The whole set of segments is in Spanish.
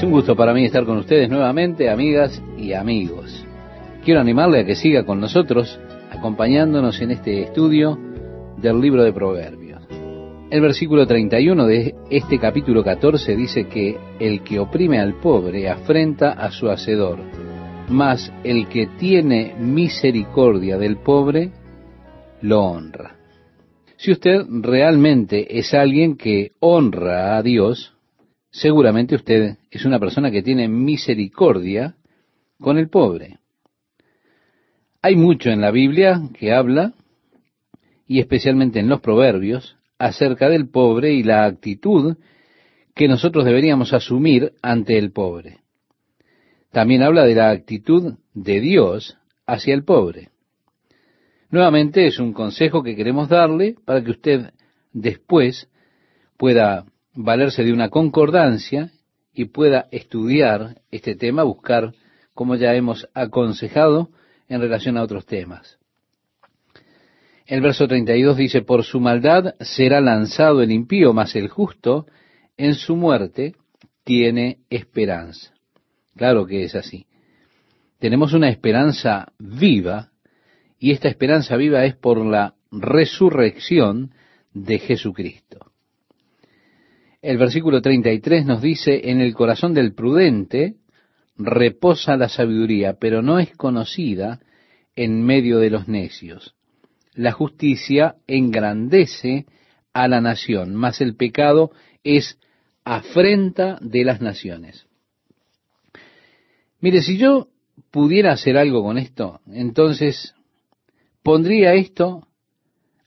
Es un gusto para mí estar con ustedes nuevamente, amigas y amigos. Quiero animarle a que siga con nosotros, acompañándonos en este estudio del libro de Proverbios. El versículo 31 de este capítulo 14 dice que el que oprime al pobre afrenta a su hacedor, mas el que tiene misericordia del pobre lo honra. Si usted realmente es alguien que honra a Dios, seguramente usted es una persona que tiene misericordia con el pobre. Hay mucho en la Biblia que habla, y especialmente en los proverbios, acerca del pobre y la actitud que nosotros deberíamos asumir ante el pobre. También habla de la actitud de Dios hacia el pobre. Nuevamente es un consejo que queremos darle para que usted después pueda valerse de una concordancia y pueda estudiar este tema, buscar, como ya hemos aconsejado, en relación a otros temas. El verso 32 dice, por su maldad será lanzado el impío, mas el justo en su muerte tiene esperanza. Claro que es así. Tenemos una esperanza viva y esta esperanza viva es por la resurrección de Jesucristo. El versículo 33 nos dice, en el corazón del prudente reposa la sabiduría, pero no es conocida en medio de los necios. La justicia engrandece a la nación, mas el pecado es afrenta de las naciones. Mire, si yo pudiera hacer algo con esto, entonces pondría esto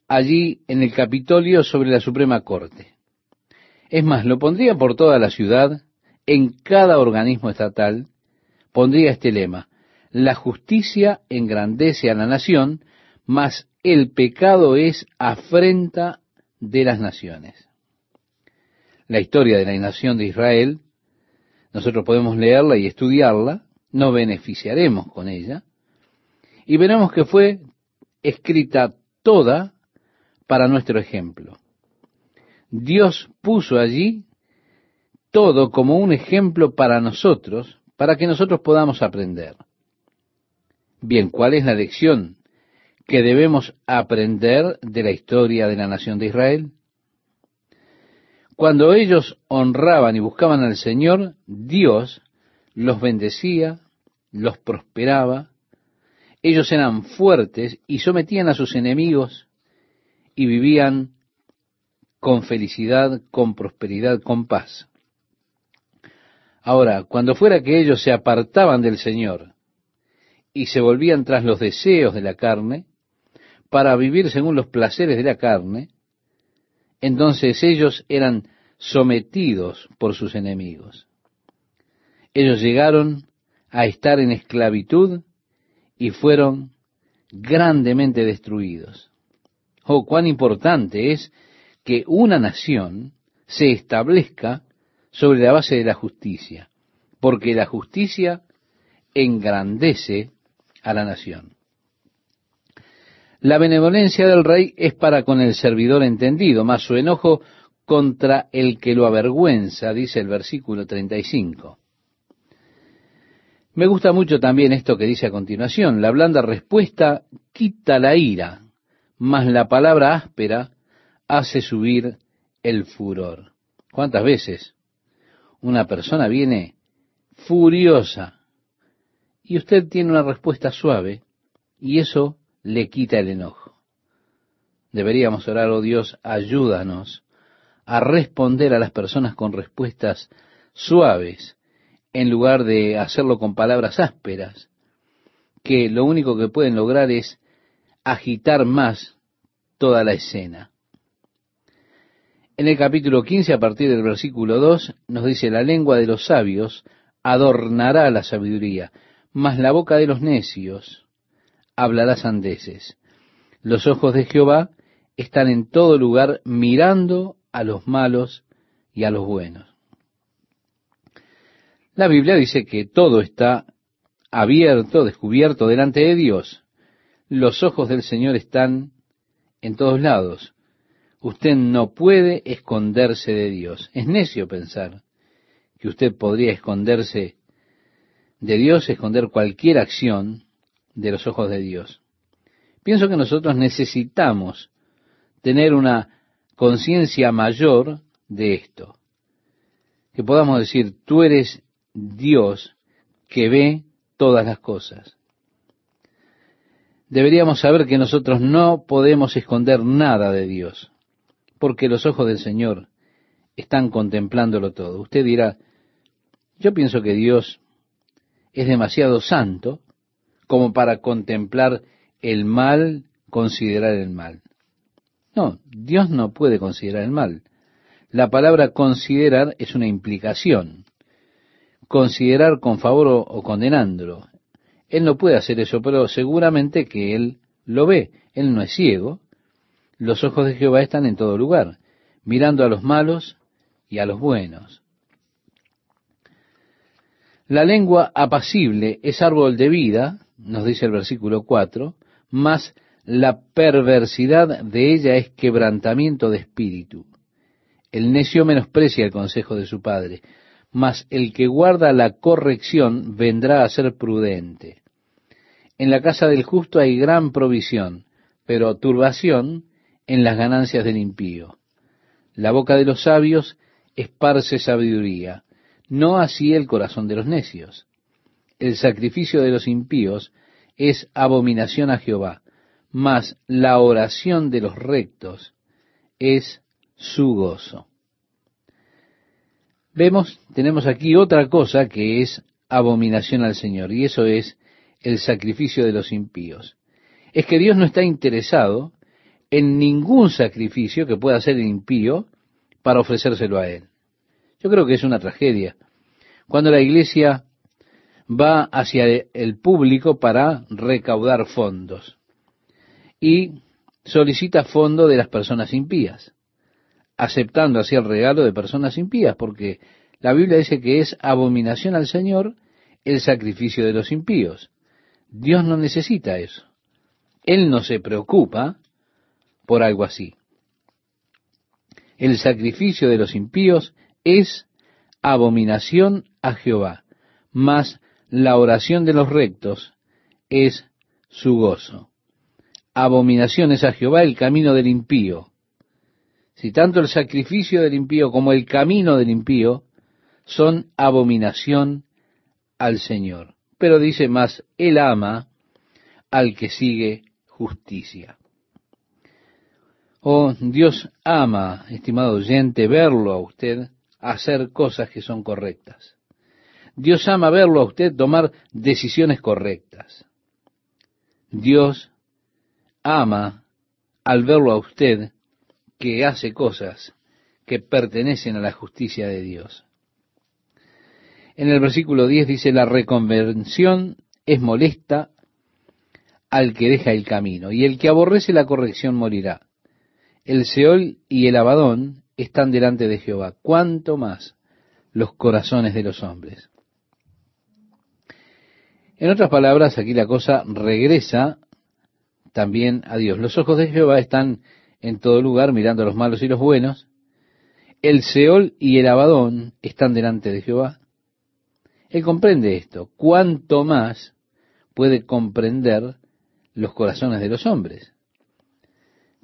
allí en el Capitolio sobre la Suprema Corte. Es más, lo pondría por toda la ciudad, en cada organismo estatal, pondría este lema, la justicia engrandece a la nación, mas el pecado es afrenta de las naciones. La historia de la nación de Israel, nosotros podemos leerla y estudiarla, no beneficiaremos con ella, y veremos que fue escrita toda para nuestro ejemplo. Dios puso allí todo como un ejemplo para nosotros, para que nosotros podamos aprender. Bien, ¿cuál es la lección que debemos aprender de la historia de la nación de Israel? Cuando ellos honraban y buscaban al Señor, Dios los bendecía, los prosperaba, ellos eran fuertes y sometían a sus enemigos y vivían con felicidad, con prosperidad, con paz. Ahora, cuando fuera que ellos se apartaban del Señor y se volvían tras los deseos de la carne, para vivir según los placeres de la carne, entonces ellos eran sometidos por sus enemigos. Ellos llegaron a estar en esclavitud y fueron grandemente destruidos. Oh, cuán importante es que una nación se establezca sobre la base de la justicia, porque la justicia engrandece a la nación. La benevolencia del rey es para con el servidor entendido, mas su enojo contra el que lo avergüenza, dice el versículo 35. Me gusta mucho también esto que dice a continuación, la blanda respuesta quita la ira, mas la palabra áspera hace subir el furor. ¿Cuántas veces una persona viene furiosa y usted tiene una respuesta suave y eso le quita el enojo. Deberíamos orar, oh Dios, ayúdanos a responder a las personas con respuestas suaves en lugar de hacerlo con palabras ásperas, que lo único que pueden lograr es agitar más toda la escena. En el capítulo 15, a partir del versículo 2, nos dice, la lengua de los sabios adornará la sabiduría, mas la boca de los necios hablará sandeces. Los ojos de Jehová están en todo lugar mirando a los malos y a los buenos. La Biblia dice que todo está abierto, descubierto delante de Dios. Los ojos del Señor están en todos lados. Usted no puede esconderse de Dios. Es necio pensar que usted podría esconderse de Dios, esconder cualquier acción de los ojos de Dios. Pienso que nosotros necesitamos tener una conciencia mayor de esto. Que podamos decir, tú eres Dios que ve todas las cosas. Deberíamos saber que nosotros no podemos esconder nada de Dios, porque los ojos del Señor están contemplándolo todo. Usted dirá, yo pienso que Dios es demasiado santo como para contemplar el mal, considerar el mal. No, Dios no puede considerar el mal. La palabra considerar es una implicación. Considerar con favor o, condenándolo. Él no puede hacer eso, pero seguramente que Él lo ve. Él no es ciego. Los ojos de Jehová están en todo lugar, mirando a los malos y a los buenos. La lengua apacible es árbol de vida, nos dice el versículo 4, mas la perversidad de ella es quebrantamiento de espíritu. El necio menosprecia el consejo de su padre, mas el que guarda la corrección vendrá a ser prudente. En la casa del justo hay gran provisión, pero turbación en las ganancias del impío. La boca de los sabios esparce sabiduría, no así el corazón de los necios. El sacrificio de los impíos es abominación a Jehová, mas la oración de los rectos es su gozo. Vemos, tenemos aquí otra cosa que es abominación al Señor, y eso es el sacrificio de los impíos. Es que Dios no está interesado en ningún sacrificio que pueda hacer el impío para ofrecérselo a Él. Yo creo que es una tragedia. Cuando la iglesia va hacia el público para recaudar fondos y solicita fondo de las personas impías, aceptando así el regalo de personas impías, porque la Biblia dice que es abominación al Señor el sacrificio de los impíos. Dios no necesita eso. Él no se preocupa por algo así. El sacrificio de los impíos es abominación a Jehová, mas la oración de los rectos es su gozo. Abominación es a Jehová el camino del impío. Si tanto el sacrificio del impío como el camino del impío son abominación al Señor. Pero dice más, Él ama al que sigue justicia. Oh, Dios ama, estimado oyente, verlo a usted hacer cosas que son correctas. Dios ama verlo a usted tomar decisiones correctas. Dios ama al verlo a usted que hace cosas que pertenecen a la justicia de Dios. En el versículo 10 dice, la reconvención es molesta al que deja el camino, y el que aborrece la corrección morirá. El Seol y el Abadón están delante de Jehová, cuanto más los corazones de los hombres. En otras palabras, aquí la cosa regresa también a Dios. Los ojos de Jehová están en todo lugar mirando a los malos y los buenos. El Seol y el Abadón están delante de Jehová. Él comprende esto. Cuanto más puede comprender los corazones de los hombres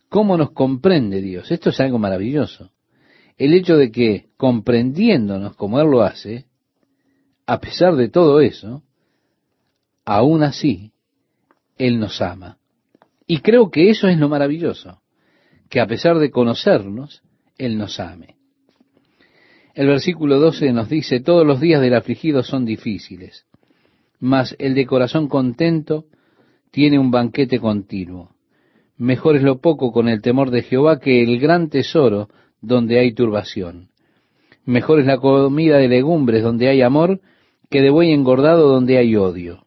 cómo nos comprende Dios. Esto es algo maravilloso. El hecho de que comprendiéndonos como Él lo hace, a pesar de todo eso, aún así, Él nos ama. Y creo que eso es lo maravilloso, que a pesar de conocernos, Él nos ame. El versículo 12 nos dice, todos los días del afligido son difíciles, mas el de corazón contento tiene un banquete continuo. Mejor es lo poco con el temor de Jehová que el gran tesoro donde hay turbación. Mejor es la comida de legumbres donde hay amor que de buey engordado donde hay odio.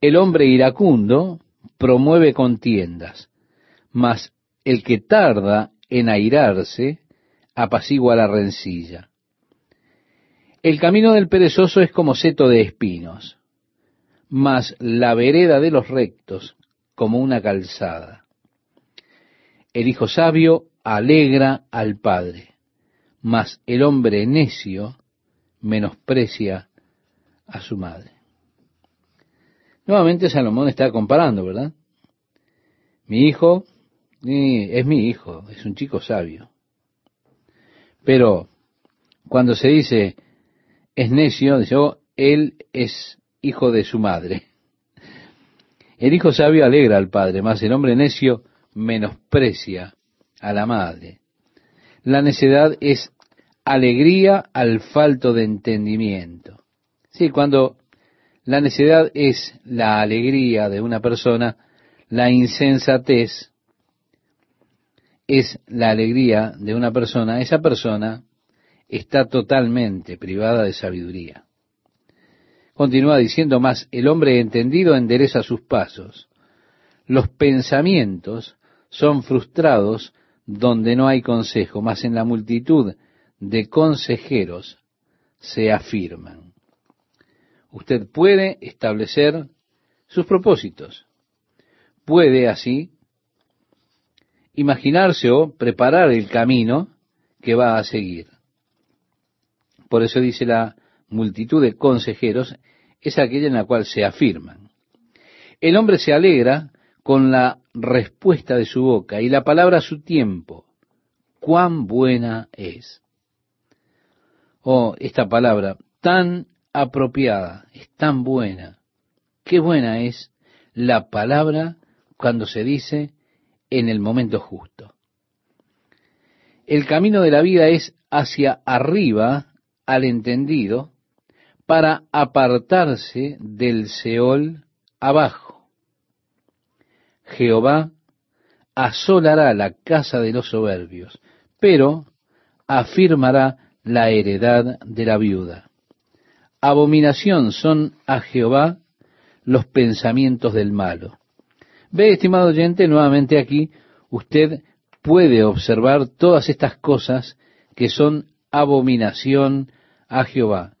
El hombre iracundo promueve contiendas, mas el que tarda en airarse apacigua la rencilla. El camino del perezoso es como seto de espinos, mas la vereda de los rectos como una calzada. El hijo sabio alegra al padre, mas el hombre necio menosprecia a su madre. Nuevamente Salomón está comparando, ¿verdad? Mi hijo es mi hijo, es un chico sabio. Pero cuando se dice es necio, dice, oh, él es hijo de su madre. El hijo sabio alegra al padre, más el hombre necio menosprecia a la madre. La necedad es alegría al falto de entendimiento. Sí, cuando la necedad es la alegría de una persona, la insensatez es la alegría de una persona, esa persona está totalmente privada de sabiduría. Continúa diciendo más, el hombre entendido endereza sus pasos. Los pensamientos son frustrados donde no hay consejo, mas en la multitud de consejeros se afirman. Usted puede establecer sus propósitos. Puede así imaginarse o preparar el camino que va a seguir. Por eso dice la multitud de consejeros, es aquella en la cual se afirman. El hombre se alegra con la respuesta de su boca y la palabra a su tiempo. Cuán buena es. Oh, esta palabra tan apropiada, es tan buena. Qué buena es la palabra cuando se dice en el momento justo. El camino de la vida es hacia arriba al entendido para apartarse del Seol abajo. Jehová asolará la casa de los soberbios, pero afirmará la heredad de la viuda. Abominación son a Jehová los pensamientos del malo. Ve, estimado oyente, nuevamente aquí usted puede observar todas estas cosas que son abominación a Jehová.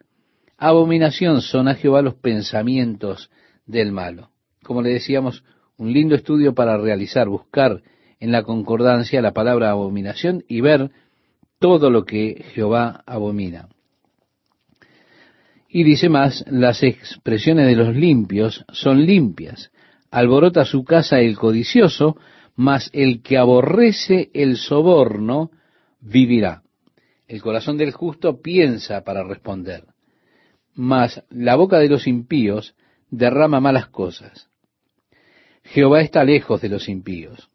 Abominación son a Jehová los pensamientos del malo. Como le decíamos, un lindo estudio para realizar, buscar en la concordancia la palabra abominación y ver todo lo que Jehová abomina. Y dice más, las expresiones de los limpios son limpias. Alborota su casa el codicioso, mas el que aborrece el soborno vivirá. El corazón del justo piensa para responder, mas la boca de los impíos derrama malas cosas. Jehová está lejos de los impíos,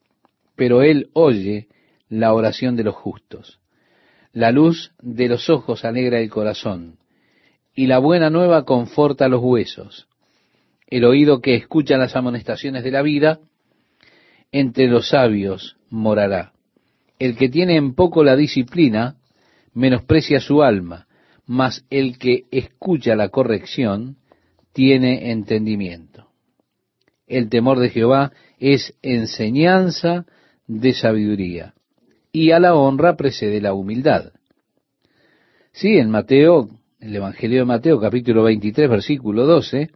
pero él oye la oración de los justos. La luz de los ojos alegra el corazón, y la buena nueva conforta los huesos. El oído que escucha las amonestaciones de la vida, entre los sabios morará. El que tiene en poco la disciplina, menosprecia su alma, mas el que escucha la corrección, tiene entendimiento. El temor de Jehová es enseñanza de sabiduría, y a la honra precede la humildad. Sí, en Mateo, el Evangelio de Mateo, capítulo 23, versículo 12,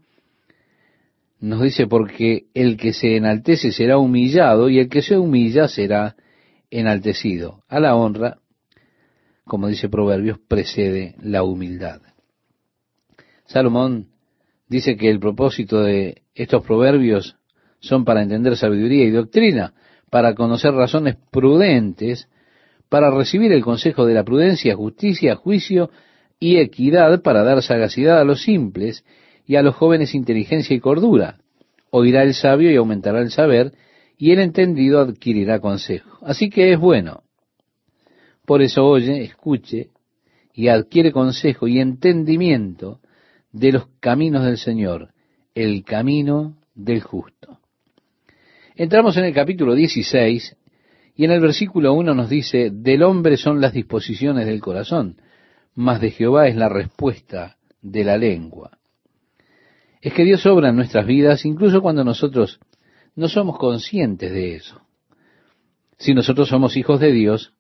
nos dice, porque el que se enaltece será humillado, y el que se humilla será enaltecido. A la honra como dice Proverbios, precede la humildad. Salomón dice que el propósito de estos proverbios son para entender sabiduría y doctrina, para conocer razones prudentes, para recibir el consejo de la prudencia, justicia, juicio y equidad, para dar sagacidad a los simples y a los jóvenes inteligencia y cordura. Oirá el sabio y aumentará el saber, y el entendido adquirirá consejo. Así que es bueno por eso oye, escuche y adquiere consejo y entendimiento de los caminos del Señor, el camino del justo. Entramos en el capítulo 16 y en el versículo 1 nos dice, del hombre son las disposiciones del corazón, mas de Jehová es la respuesta de la lengua. Es que Dios obra en nuestras vidas incluso cuando nosotros no somos conscientes de eso. Si nosotros somos hijos de Dios,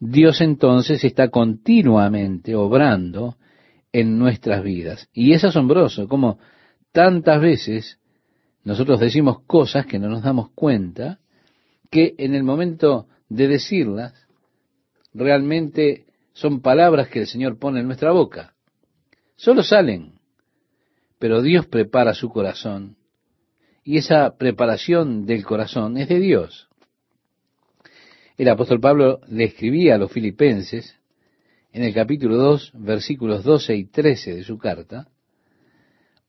Dios entonces está continuamente obrando en nuestras vidas. Y es asombroso como tantas veces nosotros decimos cosas que no nos damos cuenta que en el momento de decirlas realmente son palabras que el Señor pone en nuestra boca. Solo salen, pero Dios prepara su corazón y esa preparación del corazón es de Dios. El apóstol Pablo le escribía a los filipenses en el capítulo 2, versículos 12 y 13 de su carta,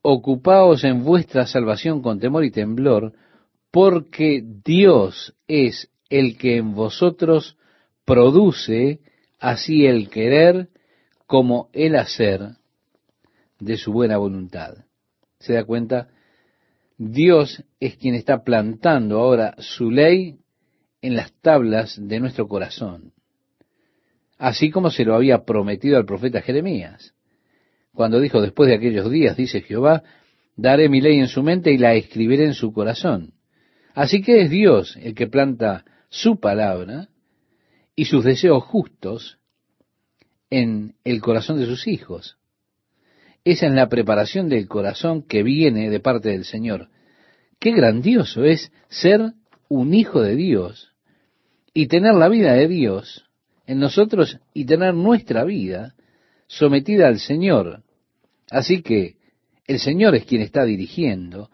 Ocupaos en vuestra salvación con temor y temblor, porque Dios es el que en vosotros produce así el querer como el hacer de su buena voluntad. ¿Se da cuenta? Dios es quien está plantando ahora su ley en las tablas de nuestro corazón, así como se lo había prometido al profeta Jeremías, cuando dijo, después de aquellos días, dice Jehová, daré mi ley en su mente y la escribiré en su corazón. Así que es Dios el que planta su palabra y sus deseos justos en el corazón de sus hijos. Esa es la preparación del corazón que viene de parte del Señor. Qué grandioso es ser un hijo de Dios y tener la vida de Dios en nosotros y tener nuestra vida sometida al Señor. Así que el Señor es quien está dirigiendo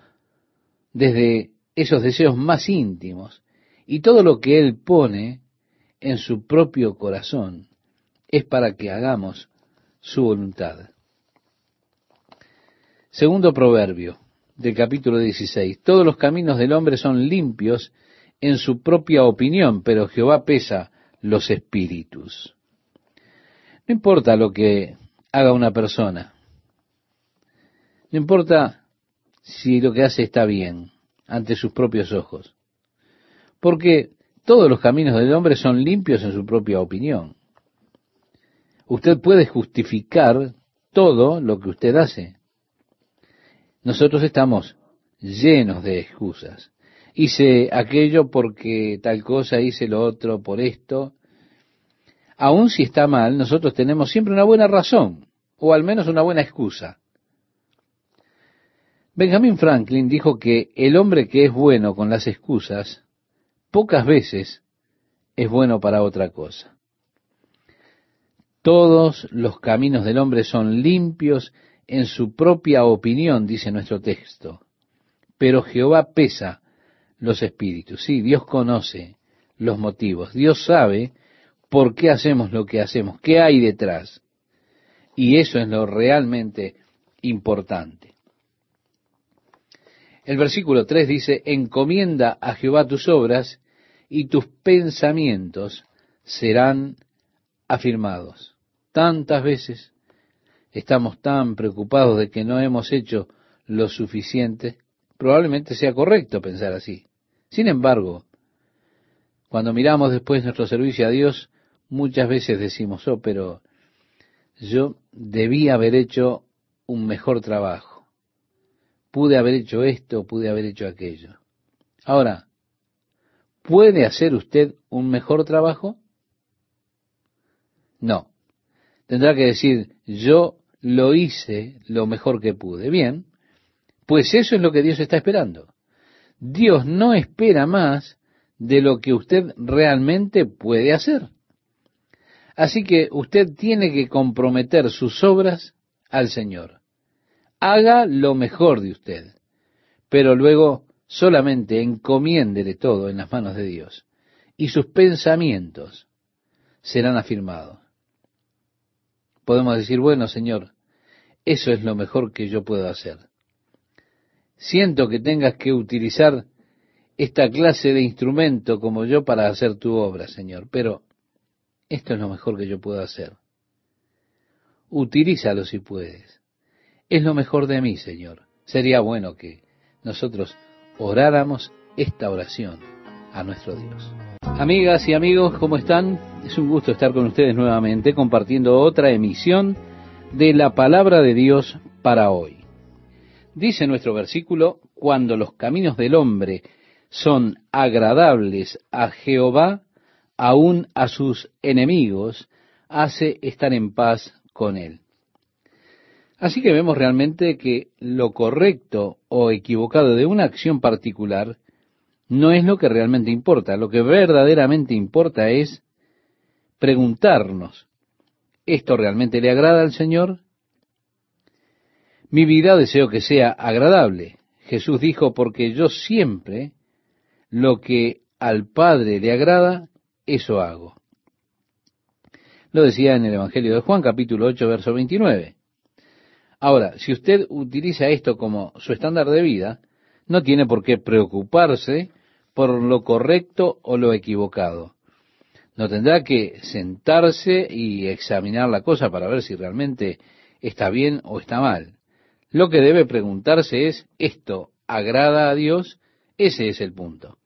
desde esos deseos más íntimos y todo lo que Él pone en su propio corazón es para que hagamos su voluntad. Segundo proverbio del capítulo 16. Todos los caminos del hombre son limpios en su propia opinión, pero Jehová pesa los espíritus. No importa lo que haga una persona. No importa si lo que hace está bien ante sus propios ojos. Porque todos los caminos del hombre son limpios en su propia opinión. Usted puede justificar todo lo que usted hace. Nosotros estamos llenos de excusas. Hice aquello porque tal cosa, hice lo otro por esto. Aun si está mal, nosotros tenemos siempre una buena razón, o al menos una buena excusa. Benjamin Franklin dijo que el hombre que es bueno con las excusas, pocas veces es bueno para otra cosa. Todos los caminos del hombre son limpios en su propia opinión, dice nuestro texto. Pero Jehová pesa los espíritus. Sí, Dios conoce los motivos. Dios sabe por qué hacemos lo que hacemos, qué hay detrás. Y eso es lo realmente importante. El versículo 3 dice, encomienda a Jehová tus obras y tus pensamientos serán afirmados. Tantas veces estamos tan preocupados de que no hemos hecho lo suficiente, probablemente sea correcto pensar así. Sin embargo, cuando miramos después nuestro servicio a Dios, muchas veces decimos, oh, pero yo debía haber hecho un mejor trabajo. Pude haber hecho esto, pude haber hecho aquello. Ahora, ¿puede hacer usted un mejor trabajo? No. Tendrá que decir, yo lo hice lo mejor que pude. Bien, pues eso es lo que Dios está esperando. Dios no espera más de lo que usted realmente puede hacer. Así que usted tiene que comprometer sus obras al Señor. Haga lo mejor de usted, pero luego solamente encomiéndele todo en las manos de Dios y sus pensamientos serán afirmados. Podemos decir, bueno, Señor, eso es lo mejor que yo puedo hacer. Siento que tengas que utilizar esta clase de instrumento como yo para hacer tu obra, Señor, pero esto es lo mejor que yo puedo hacer. Utilízalo si puedes. Es lo mejor de mí, Señor. Sería bueno que nosotros oráramos esta oración a nuestro Dios. Amigas y amigos, ¿cómo están? Es un gusto estar con ustedes nuevamente compartiendo otra emisión de la palabra de Dios para hoy. Dice nuestro versículo, cuando los caminos del hombre son agradables a Jehová, aun a sus enemigos, hace estar en paz con él. Así que vemos realmente que lo correcto o equivocado de una acción particular no es lo que realmente importa. Lo que verdaderamente importa es preguntarnos, ¿esto realmente le agrada al Señor? Mi vida deseo que sea agradable. Jesús dijo, porque yo siempre lo que al Padre le agrada, eso hago. Lo decía en el Evangelio de Juan, capítulo 8, verso 29. Ahora, si usted utiliza esto como su estándar de vida, no tiene por qué preocuparse por lo correcto o lo equivocado. No tendrá que sentarse y examinar la cosa para ver si realmente está bien o está mal. Lo que debe preguntarse es, ¿esto agrada a Dios? Ese es el punto.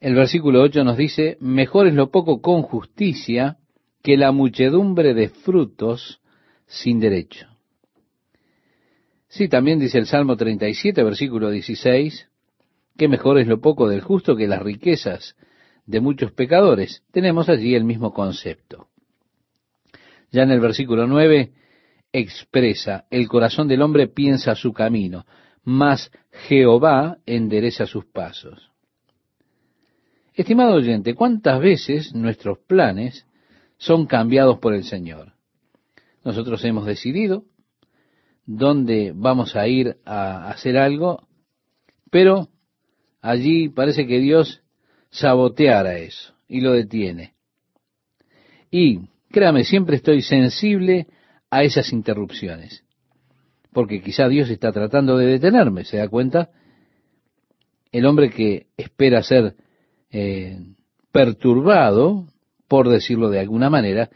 El versículo 8 nos dice, mejor es lo poco con justicia que la muchedumbre de frutos sin derecho. Sí, también dice el Salmo 37, versículo 16, que mejor es lo poco del justo que las riquezas de muchos pecadores. Tenemos allí el mismo concepto. Ya en el versículo 9 expresa, el corazón del hombre piensa su camino, mas Jehová endereza sus pasos. Estimado oyente, ¿cuántas veces nuestros planes son cambiados por el Señor? Nosotros hemos decidido dónde vamos a ir a hacer algo, pero allí parece que Dios saboteara eso y lo detiene. Y créame, siempre estoy sensible a esas interrupciones, porque quizá Dios está tratando de detenerme, ¿se da cuenta? El hombre que espera ser eh, perturbado, por decirlo de alguna manera,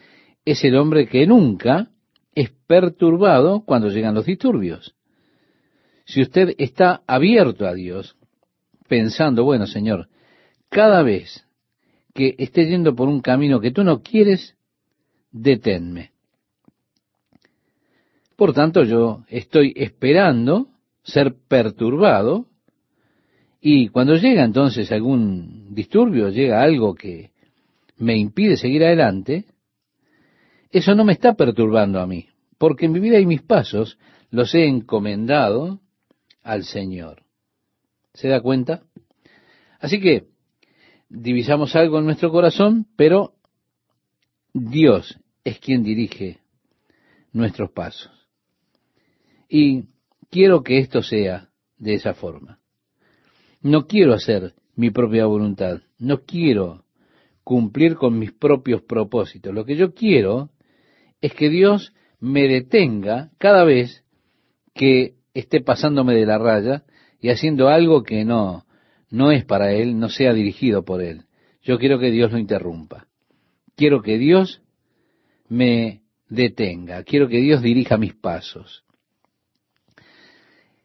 es el hombre que nunca es perturbado cuando llegan los disturbios. Si usted está abierto a Dios, pensando, bueno, Señor, cada vez que esté yendo por un camino que tú no quieres, deténme. Por tanto, yo estoy esperando ser perturbado y cuando llega entonces algún disturbio, llega algo que me impide seguir adelante, eso no me está perturbando a mí, porque en mi vida y mis pasos los he encomendado al Señor. ¿Se da cuenta? Así que divisamos algo en nuestro corazón, pero Dios es quien dirige nuestros pasos. Y quiero que esto sea de esa forma. No quiero hacer mi propia voluntad, no quiero cumplir con mis propios propósitos. Lo que yo quiero es que Dios me detenga cada vez que esté pasándome de la raya y haciendo algo que no, no es para Él, no sea dirigido por Él. Yo quiero que Dios lo interrumpa. Quiero que Dios me detenga. Quiero que Dios dirija mis pasos.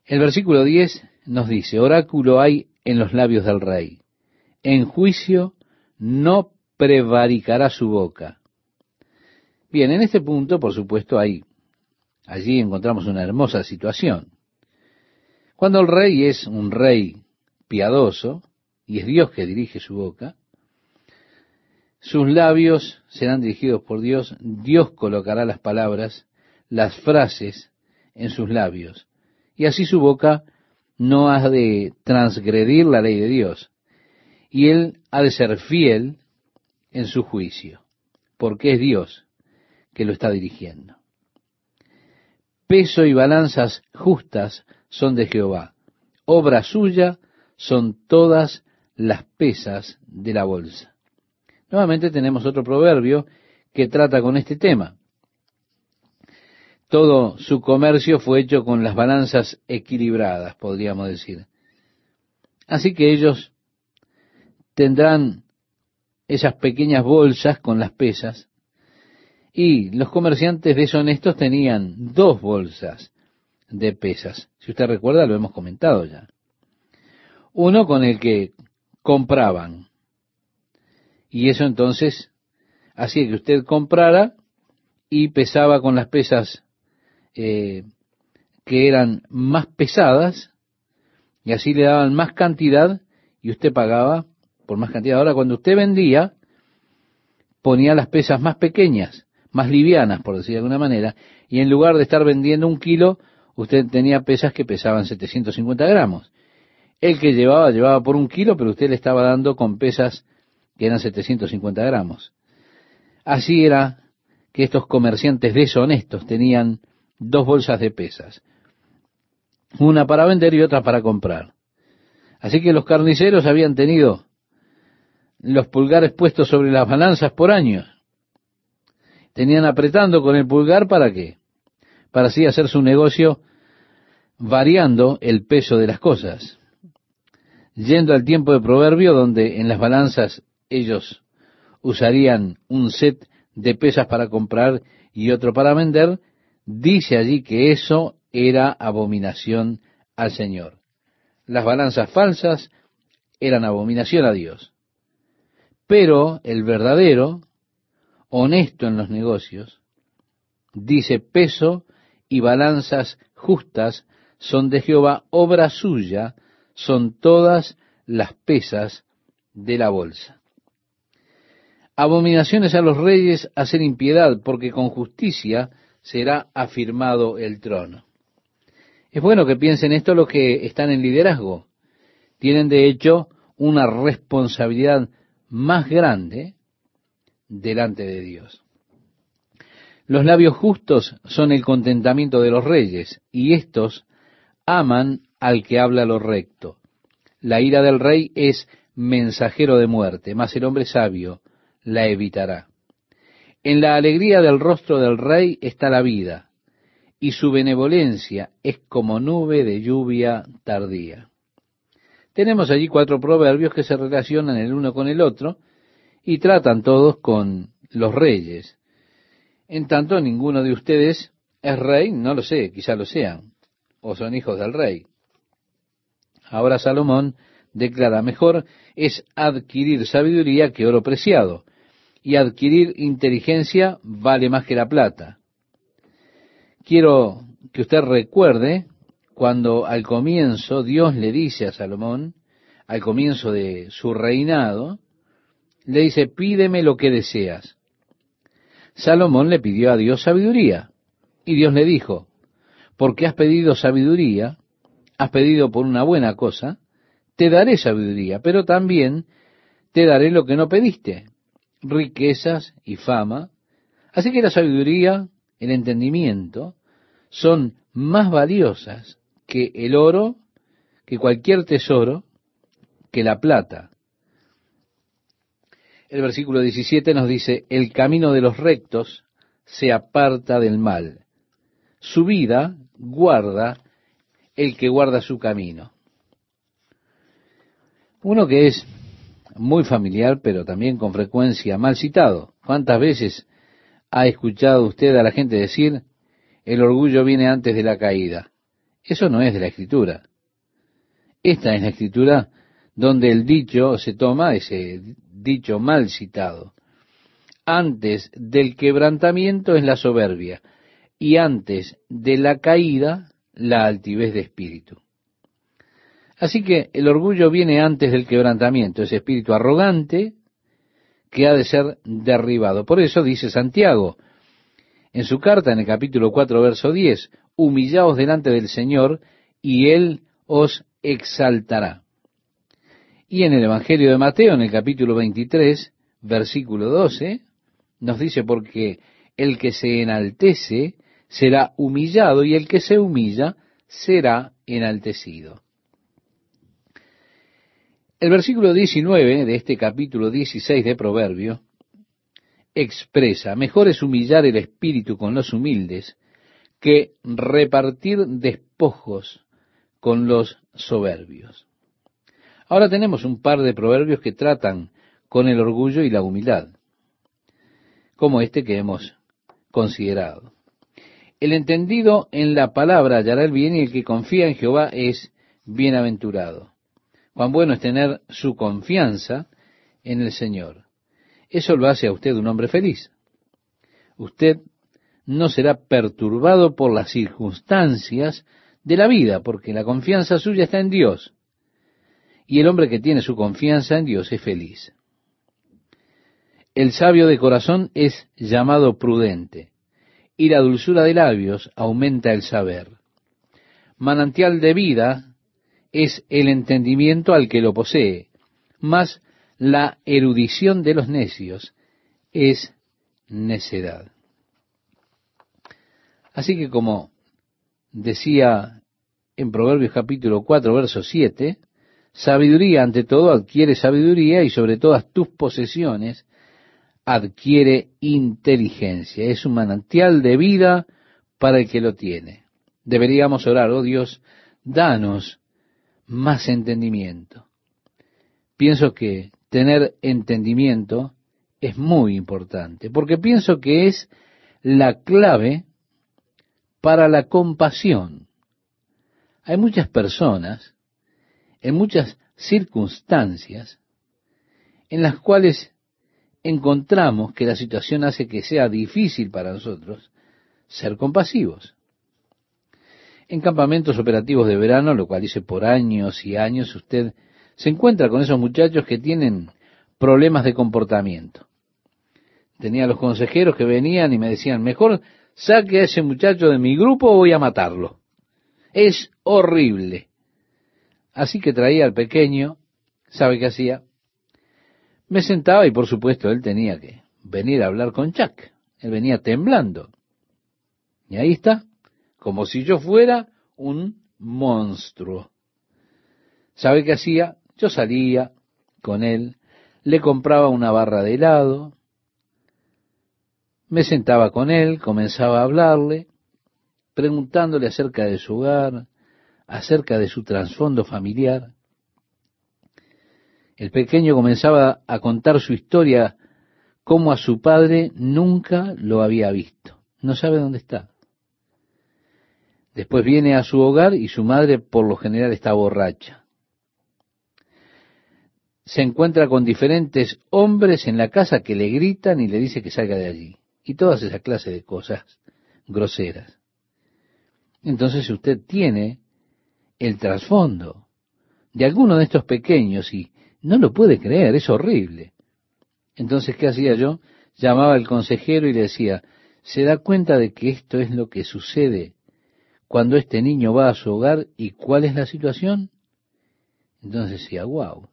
El versículo 10 nos dice, oráculo hay en los labios del rey. En juicio no prevaricará su boca. Bien, en este punto, por supuesto, hay, allí encontramos una hermosa situación. Cuando el rey es un rey piadoso, y es Dios que dirige su boca, sus labios serán dirigidos por Dios, Dios colocará las palabras, las frases en sus labios, y así su boca no ha de transgredir la ley de Dios, y él ha de ser fiel en su juicio, porque es Dios que lo está dirigiendo. Peso y balanzas justas son de Jehová. Obra suya son todas las pesas de la bolsa. Nuevamente tenemos otro proverbio que trata con este tema. Todo su comercio fue hecho con las balanzas equilibradas, podríamos decir. Así que ellos tendrán esas pequeñas bolsas con las pesas y los comerciantes deshonestos tenían dos bolsas de pesas. Si usted recuerda, lo hemos comentado ya. Uno con el que compraban. Y eso entonces hacía que usted comprara y pesaba con las pesas eh, que eran más pesadas y así le daban más cantidad y usted pagaba por más cantidad. Ahora, cuando usted vendía, ponía las pesas más pequeñas más livianas, por decir de alguna manera, y en lugar de estar vendiendo un kilo, usted tenía pesas que pesaban 750 gramos. El que llevaba, llevaba por un kilo, pero usted le estaba dando con pesas que eran 750 gramos. Así era que estos comerciantes deshonestos tenían dos bolsas de pesas, una para vender y otra para comprar. Así que los carniceros habían tenido los pulgares puestos sobre las balanzas por años. Tenían apretando con el pulgar para qué? Para así hacer su negocio variando el peso de las cosas. Yendo al tiempo de proverbio donde en las balanzas ellos usarían un set de pesas para comprar y otro para vender, dice allí que eso era abominación al Señor. Las balanzas falsas eran abominación a Dios. Pero el verdadero, honesto en los negocios, dice peso y balanzas justas son de Jehová, obra suya, son todas las pesas de la bolsa. Abominaciones a los reyes hacer impiedad, porque con justicia será afirmado el trono. Es bueno que piensen esto los que están en liderazgo. Tienen de hecho una responsabilidad más grande delante de Dios. Los labios justos son el contentamiento de los reyes, y éstos aman al que habla lo recto. La ira del rey es mensajero de muerte, mas el hombre sabio la evitará. En la alegría del rostro del rey está la vida, y su benevolencia es como nube de lluvia tardía. Tenemos allí cuatro proverbios que se relacionan el uno con el otro y tratan todos con los reyes. En tanto, ninguno de ustedes es rey, no lo sé, quizá lo sean o son hijos del rey. Ahora Salomón declara, mejor es adquirir sabiduría que oro preciado, y adquirir inteligencia vale más que la plata. Quiero que usted recuerde cuando al comienzo Dios le dice a Salomón, al comienzo de su reinado, le dice, pídeme lo que deseas. Salomón le pidió a Dios sabiduría, y Dios le dijo, porque has pedido sabiduría, has pedido por una buena cosa, te daré sabiduría, pero también te daré lo que no pediste, riquezas y fama. Así que la sabiduría, el entendimiento, son más valiosas que el oro, que cualquier tesoro, que la plata. El versículo 17 nos dice, el camino de los rectos se aparta del mal. Su vida guarda el que guarda su camino. Uno que es muy familiar, pero también con frecuencia mal citado. ¿Cuántas veces ha escuchado usted a la gente decir, el orgullo viene antes de la caída? Eso no es de la escritura. Esta es la escritura donde el dicho se toma, ese dicho mal citado. Antes del quebrantamiento es la soberbia, y antes de la caída la altivez de espíritu. Así que el orgullo viene antes del quebrantamiento, ese espíritu arrogante que ha de ser derribado. Por eso dice Santiago en su carta en el capítulo 4, verso 10, humillaos delante del Señor y Él os exaltará. Y en el Evangelio de Mateo, en el capítulo 23, versículo 12, nos dice, porque el que se enaltece será humillado y el que se humilla será enaltecido. El versículo 19 de este capítulo 16 de Proverbio expresa, mejor es humillar el espíritu con los humildes que repartir despojos con los soberbios. Ahora tenemos un par de proverbios que tratan con el orgullo y la humildad, como este que hemos considerado. El entendido en la palabra hallará el bien y el que confía en Jehová es bienaventurado. Cuán bueno es tener su confianza en el Señor. Eso lo hace a usted un hombre feliz. Usted no será perturbado por las circunstancias de la vida, porque la confianza suya está en Dios. Y el hombre que tiene su confianza en Dios es feliz. El sabio de corazón es llamado prudente y la dulzura de labios aumenta el saber. Manantial de vida es el entendimiento al que lo posee, mas la erudición de los necios es necedad. Así que como decía en Proverbios capítulo 4, verso 7, sabiduría ante todo adquiere sabiduría y sobre todas tus posesiones adquiere inteligencia. Es un manantial de vida para el que lo tiene. Deberíamos orar, oh Dios, danos más entendimiento. Pienso que tener entendimiento es muy importante, porque pienso que es la clave para la compasión. Hay muchas personas, en muchas circunstancias, en las cuales encontramos que la situación hace que sea difícil para nosotros ser compasivos. En campamentos operativos de verano, lo cual hice por años y años, usted se encuentra con esos muchachos que tienen problemas de comportamiento. Tenía los consejeros que venían y me decían, mejor saque a ese muchacho de mi grupo o voy a matarlo. Es horrible. Así que traía al pequeño, ¿sabe qué hacía? Me sentaba y por supuesto él tenía que venir a hablar con Chuck. Él venía temblando. Y ahí está, como si yo fuera un monstruo. ¿Sabe qué hacía? Yo salía con él, le compraba una barra de helado, me sentaba con él, comenzaba a hablarle, preguntándole acerca de su hogar, acerca de su trasfondo familiar. El pequeño comenzaba a contar su historia, como a su padre nunca lo había visto. No sabe dónde está. Después viene a su hogar y su madre por lo general está borracha. Se encuentra con diferentes hombres en la casa que le gritan y le dice que salga de allí. Y todas esas clases de cosas groseras. Entonces usted tiene el trasfondo de alguno de estos pequeños y no lo puede creer, es horrible. Entonces, ¿qué hacía yo? Llamaba al consejero y le decía, ¿se da cuenta de que esto es lo que sucede cuando este niño va a su hogar y cuál es la situación? Entonces decía, wow,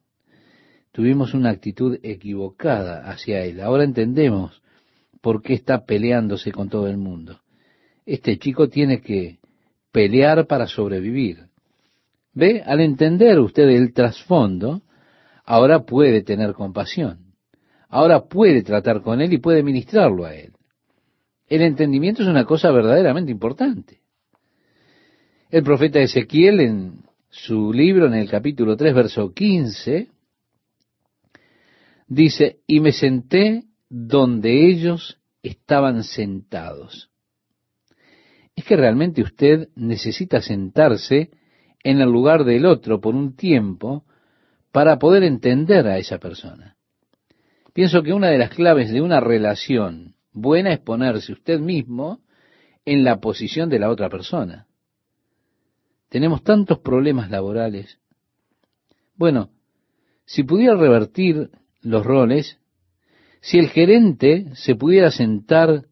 tuvimos una actitud equivocada hacia él. Ahora entendemos por qué está peleándose con todo el mundo. Este chico tiene que pelear para sobrevivir. ¿Ve? Al entender usted el trasfondo, ahora puede tener compasión. Ahora puede tratar con él y puede ministrarlo a él. El entendimiento es una cosa verdaderamente importante. El profeta Ezequiel en su libro, en el capítulo 3, verso 15, dice, y me senté donde ellos estaban sentados. Es que realmente usted necesita sentarse en el lugar del otro por un tiempo para poder entender a esa persona. Pienso que una de las claves de una relación buena es ponerse usted mismo en la posición de la otra persona. Tenemos tantos problemas laborales. Bueno, si pudiera revertir los roles, si el gerente se pudiera sentar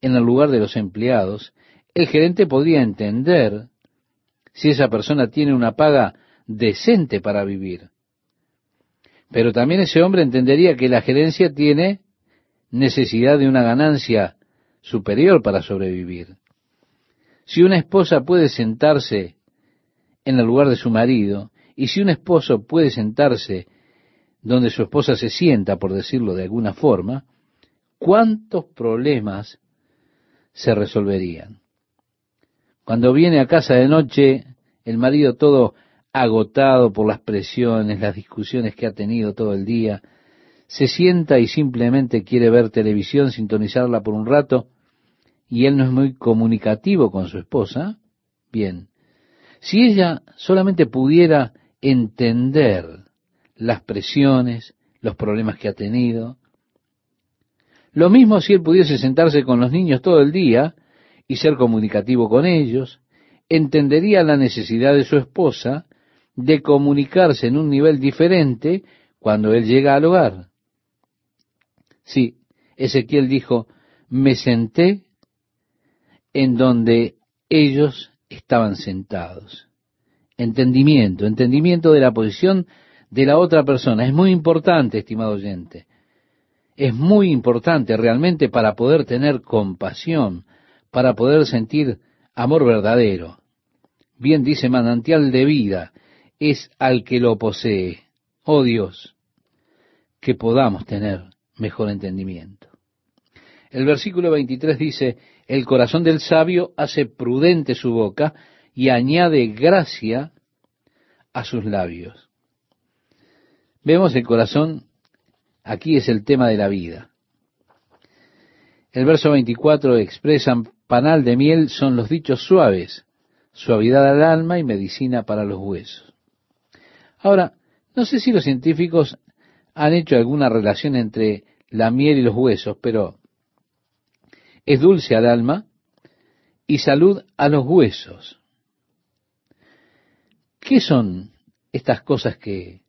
en el lugar de los empleados, el gerente podría entender si esa persona tiene una paga decente para vivir. Pero también ese hombre entendería que la gerencia tiene necesidad de una ganancia superior para sobrevivir. Si una esposa puede sentarse en el lugar de su marido, y si un esposo puede sentarse donde su esposa se sienta, por decirlo de alguna forma, ¿cuántos problemas se resolverían? Cuando viene a casa de noche, el marido todo agotado por las presiones, las discusiones que ha tenido todo el día, se sienta y simplemente quiere ver televisión, sintonizarla por un rato, y él no es muy comunicativo con su esposa, bien, si ella solamente pudiera entender las presiones, los problemas que ha tenido. Lo mismo si él pudiese sentarse con los niños todo el día y ser comunicativo con ellos, entendería la necesidad de su esposa de comunicarse en un nivel diferente cuando él llega al hogar. Sí, Ezequiel dijo, me senté en donde ellos estaban sentados. Entendimiento, entendimiento de la posición de la otra persona. Es muy importante, estimado oyente. Es muy importante realmente para poder tener compasión, para poder sentir amor verdadero. Bien dice manantial de vida es al que lo posee. Oh Dios, que podamos tener mejor entendimiento. El versículo 23 dice, el corazón del sabio hace prudente su boca y añade gracia a sus labios. Vemos el corazón, aquí es el tema de la vida. El verso 24 expresa, panal de miel son los dichos suaves, suavidad al alma y medicina para los huesos. Ahora, no sé si los científicos han hecho alguna relación entre la miel y los huesos, pero es dulce al alma y salud a los huesos. ¿Qué son estas cosas que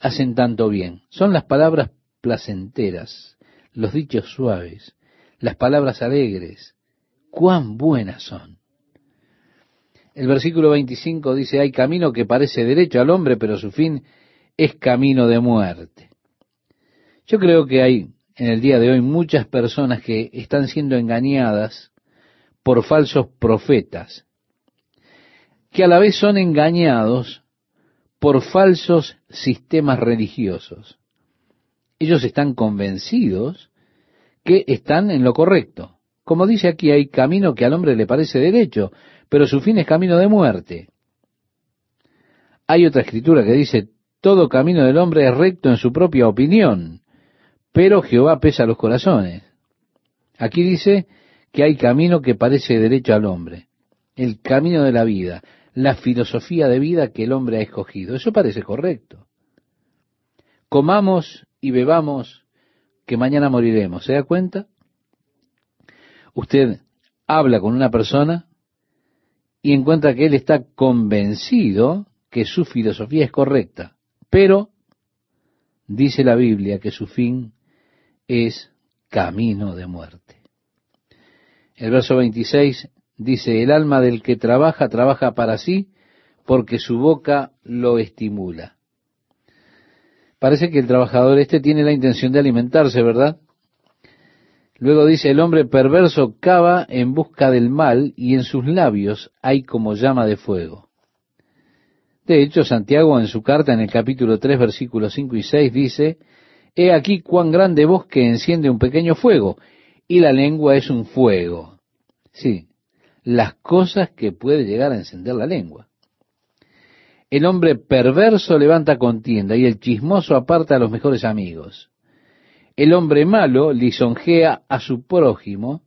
hacen tanto bien? Son las palabras placenteras, los dichos suaves, las palabras alegres. Cuán buenas son. El versículo 25 dice, hay camino que parece derecho al hombre, pero su fin es camino de muerte. Yo creo que hay en el día de hoy muchas personas que están siendo engañadas por falsos profetas, que a la vez son engañados por falsos sistemas religiosos. Ellos están convencidos que están en lo correcto. Como dice aquí, hay camino que al hombre le parece derecho, pero su fin es camino de muerte. Hay otra escritura que dice, todo camino del hombre es recto en su propia opinión, pero Jehová pesa los corazones. Aquí dice que hay camino que parece derecho al hombre, el camino de la vida, la filosofía de vida que el hombre ha escogido. Eso parece correcto. Comamos y bebamos que mañana moriremos. ¿Se da cuenta? Usted habla con una persona y encuentra que él está convencido que su filosofía es correcta, pero dice la Biblia que su fin es camino de muerte. El verso 26 dice, el alma del que trabaja, trabaja para sí, porque su boca lo estimula. Parece que el trabajador este tiene la intención de alimentarse, ¿verdad? Luego dice, el hombre perverso cava en busca del mal y en sus labios hay como llama de fuego. De hecho, Santiago en su carta en el capítulo 3, versículos 5 y 6 dice, He aquí cuán grande bosque enciende un pequeño fuego, y la lengua es un fuego. Sí, las cosas que puede llegar a encender la lengua. El hombre perverso levanta contienda y el chismoso aparta a los mejores amigos. El hombre malo lisonjea a su prójimo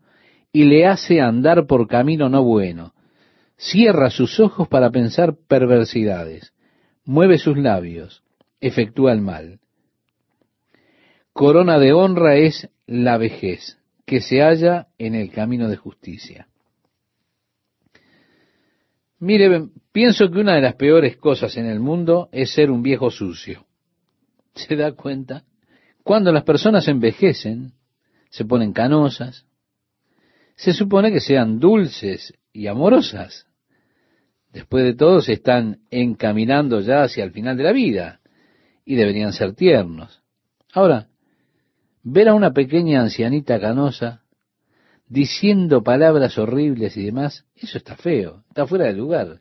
y le hace andar por camino no bueno. Cierra sus ojos para pensar perversidades. Mueve sus labios. Efectúa el mal. Corona de honra es la vejez, que se halla en el camino de justicia. Mire, pienso que una de las peores cosas en el mundo es ser un viejo sucio. ¿Se da cuenta? Cuando las personas envejecen, se ponen canosas, se supone que sean dulces y amorosas. Después de todo, se están encaminando ya hacia el final de la vida y deberían ser tiernos. Ahora, ver a una pequeña ancianita canosa diciendo palabras horribles y demás, eso está feo, está fuera de lugar.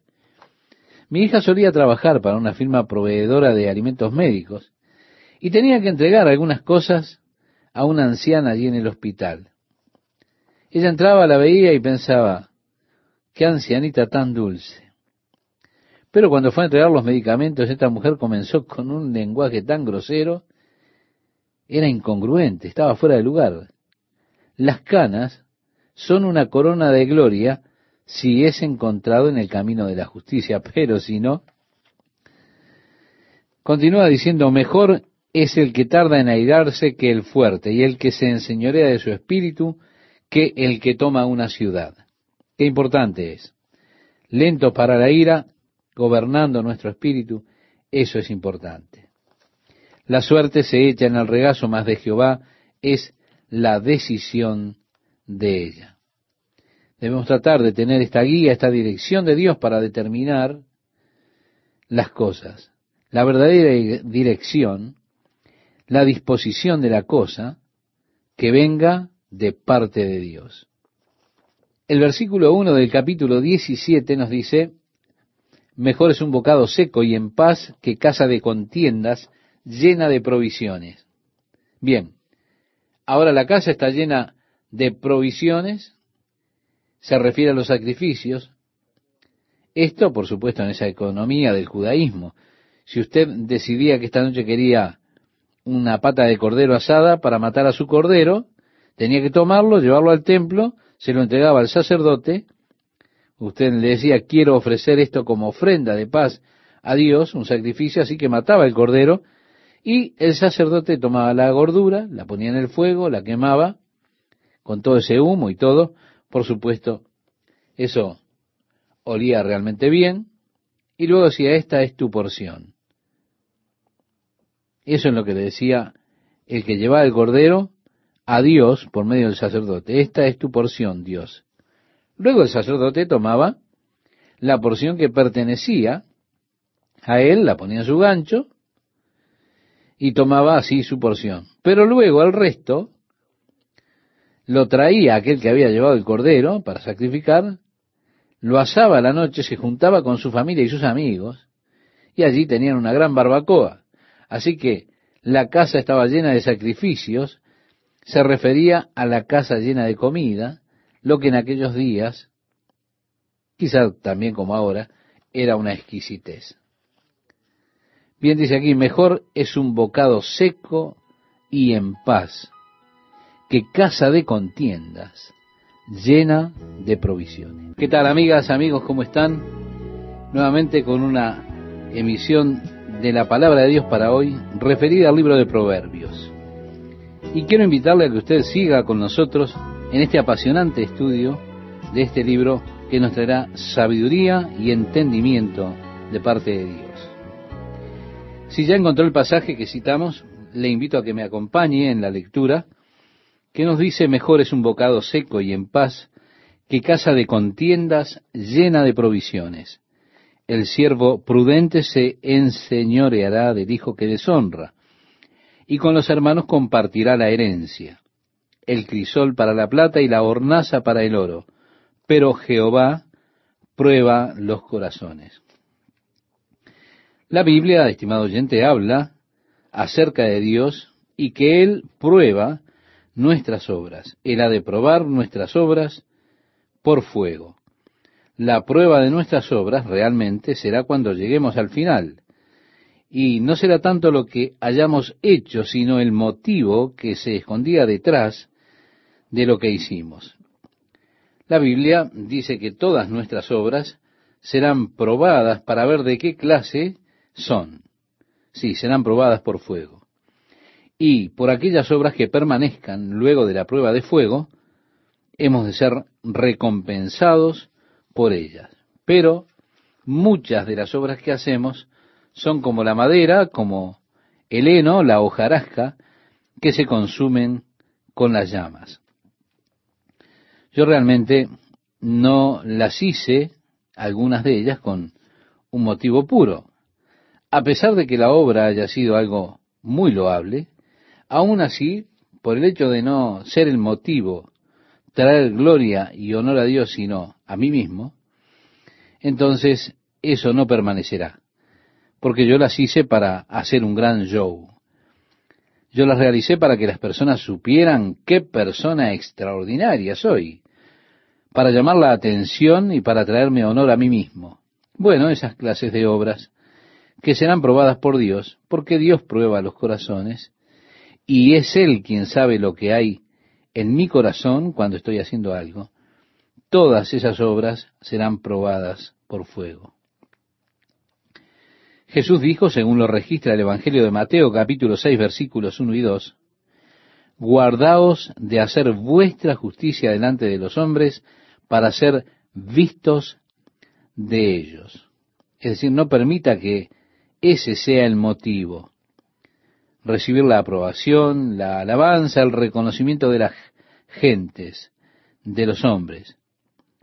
Mi hija solía trabajar para una firma proveedora de alimentos médicos y tenía que entregar algunas cosas a una anciana allí en el hospital. Ella entraba, la veía y pensaba, qué ancianita tan dulce. Pero cuando fue a entregar los medicamentos, esta mujer comenzó con un lenguaje tan grosero era incongruente, estaba fuera de lugar. Las canas son una corona de gloria si es encontrado en el camino de la justicia, pero si no, continúa diciendo, mejor es el que tarda en airarse que el fuerte, y el que se enseñorea de su espíritu que el que toma una ciudad. Qué importante es. Lento para la ira, gobernando nuestro espíritu, eso es importante. La suerte se echa en el regazo, más de Jehová es la decisión de ella. Debemos tratar de tener esta guía, esta dirección de Dios para determinar las cosas. La verdadera dirección, la disposición de la cosa que venga de parte de Dios. El versículo 1 del capítulo 17 nos dice, Mejor es un bocado seco y en paz que casa de contiendas llena de provisiones. Bien, ahora la casa está llena de provisiones, se refiere a los sacrificios. Esto, por supuesto, en esa economía del judaísmo. Si usted decidía que esta noche quería una pata de cordero asada para matar a su cordero, tenía que tomarlo, llevarlo al templo, se lo entregaba al sacerdote, usted le decía, quiero ofrecer esto como ofrenda de paz a Dios, un sacrificio, así que mataba el cordero, y el sacerdote tomaba la gordura, la ponía en el fuego, la quemaba, con todo ese humo y todo, por supuesto, eso olía realmente bien, y luego decía, esta es tu porción. Eso es lo que le decía el que llevaba el cordero a Dios por medio del sacerdote. Esta es tu porción, Dios. Luego el sacerdote tomaba la porción que pertenecía a él, la ponía en su gancho y tomaba así su porción. Pero luego el resto lo traía aquel que había llevado el cordero para sacrificar, lo asaba a la noche, se juntaba con su familia y sus amigos, y allí tenían una gran barbacoa. Así que la casa estaba llena de sacrificios, se refería a la casa llena de comida, lo que en aquellos días, quizá también como ahora, era una exquisitez. Bien dice aquí, mejor es un bocado seco y en paz que casa de contiendas llena de provisiones. ¿Qué tal amigas, amigos? ¿Cómo están? Nuevamente con una emisión de la palabra de Dios para hoy, referida al libro de Proverbios. Y quiero invitarle a que usted siga con nosotros en este apasionante estudio de este libro que nos traerá sabiduría y entendimiento de parte de Dios. Si ya encontró el pasaje que citamos, le invito a que me acompañe en la lectura que nos dice, mejor es un bocado seco y en paz que casa de contiendas llena de provisiones el siervo prudente se enseñoreará del hijo que deshonra, y con los hermanos compartirá la herencia, el crisol para la plata y la hornaza para el oro, pero Jehová prueba los corazones. La Biblia, estimado oyente, habla acerca de Dios y que Él prueba nuestras obras. Él ha de probar nuestras obras por fuego la prueba de nuestras obras realmente será cuando lleguemos al final. Y no será tanto lo que hayamos hecho, sino el motivo que se escondía detrás de lo que hicimos. La Biblia dice que todas nuestras obras serán probadas para ver de qué clase son. Sí, serán probadas por fuego. Y por aquellas obras que permanezcan luego de la prueba de fuego, hemos de ser recompensados por ellas. Pero muchas de las obras que hacemos son como la madera, como el heno, la hojarasca, que se consumen con las llamas. Yo realmente no las hice, algunas de ellas, con un motivo puro. A pesar de que la obra haya sido algo muy loable, aún así, por el hecho de no ser el motivo traer gloria y honor a Dios, sino a mí mismo, entonces eso no permanecerá, porque yo las hice para hacer un gran show. Yo las realicé para que las personas supieran qué persona extraordinaria soy, para llamar la atención y para traerme honor a mí mismo. Bueno, esas clases de obras que serán probadas por Dios, porque Dios prueba los corazones, y es Él quien sabe lo que hay en mi corazón cuando estoy haciendo algo, todas esas obras serán probadas por fuego. Jesús dijo, según lo registra el Evangelio de Mateo capítulo 6 versículos 1 y 2, Guardaos de hacer vuestra justicia delante de los hombres para ser vistos de ellos. Es decir, no permita que ese sea el motivo recibir la aprobación, la alabanza, el reconocimiento de las gentes, de los hombres.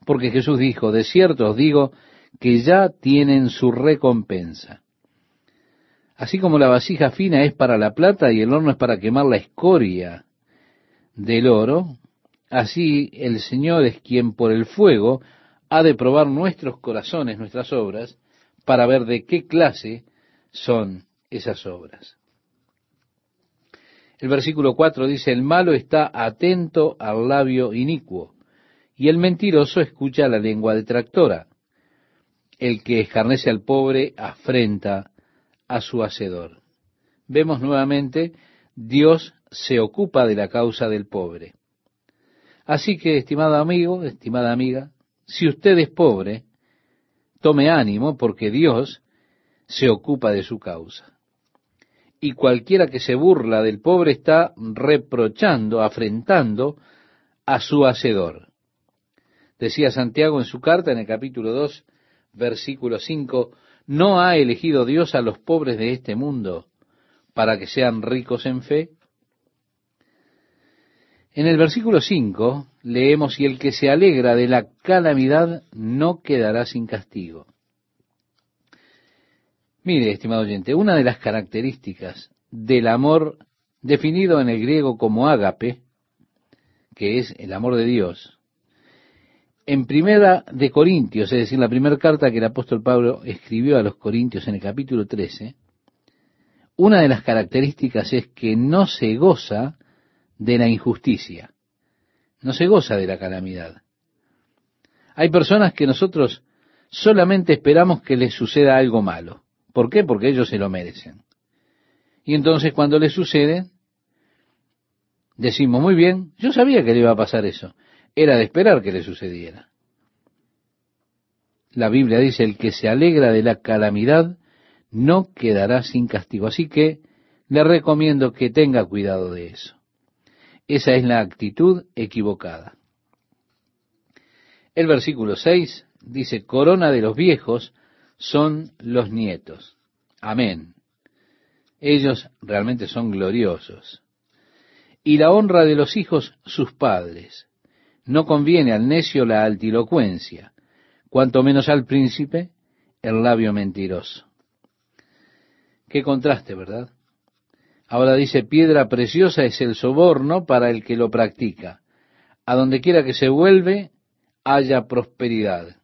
Porque Jesús dijo, de cierto os digo que ya tienen su recompensa. Así como la vasija fina es para la plata y el horno es para quemar la escoria del oro, así el Señor es quien por el fuego ha de probar nuestros corazones, nuestras obras, para ver de qué clase son esas obras. El versículo 4 dice, el malo está atento al labio inicuo, y el mentiroso escucha la lengua detractora. El que escarnece al pobre afrenta a su hacedor. Vemos nuevamente, Dios se ocupa de la causa del pobre. Así que, estimado amigo, estimada amiga, si usted es pobre, tome ánimo porque Dios se ocupa de su causa y cualquiera que se burla del pobre está reprochando, afrentando a su hacedor. Decía Santiago en su carta en el capítulo 2, versículo 5, ¿no ha elegido Dios a los pobres de este mundo para que sean ricos en fe? En el versículo 5 leemos, y el que se alegra de la calamidad no quedará sin castigo. Mire, estimado oyente, una de las características del amor definido en el griego como ágape, que es el amor de Dios, en primera de Corintios, es decir, la primera carta que el apóstol Pablo escribió a los Corintios en el capítulo 13, una de las características es que no se goza de la injusticia, no se goza de la calamidad. Hay personas que nosotros solamente esperamos que les suceda algo malo. ¿Por qué? Porque ellos se lo merecen. Y entonces cuando les sucede, decimos, muy bien, yo sabía que le iba a pasar eso. Era de esperar que le sucediera. La Biblia dice, el que se alegra de la calamidad no quedará sin castigo. Así que le recomiendo que tenga cuidado de eso. Esa es la actitud equivocada. El versículo 6 dice, corona de los viejos son los nietos. Amén. Ellos realmente son gloriosos. Y la honra de los hijos sus padres. No conviene al necio la altilocuencia, cuanto menos al príncipe el labio mentiroso. Qué contraste, ¿verdad? Ahora dice, piedra preciosa es el soborno para el que lo practica. A donde quiera que se vuelve, haya prosperidad.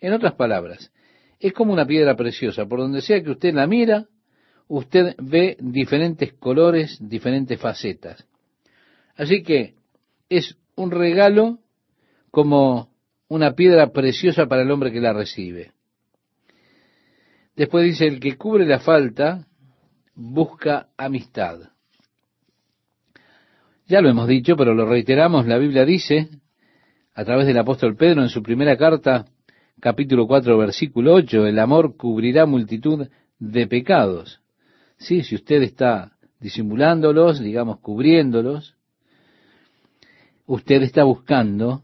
En otras palabras, es como una piedra preciosa. Por donde sea que usted la mira, usted ve diferentes colores, diferentes facetas. Así que es un regalo como una piedra preciosa para el hombre que la recibe. Después dice, el que cubre la falta busca amistad. Ya lo hemos dicho, pero lo reiteramos, la Biblia dice, a través del apóstol Pedro en su primera carta, capítulo 4, versículo 8, el amor cubrirá multitud de pecados. Sí, si usted está disimulándolos, digamos, cubriéndolos, usted está buscando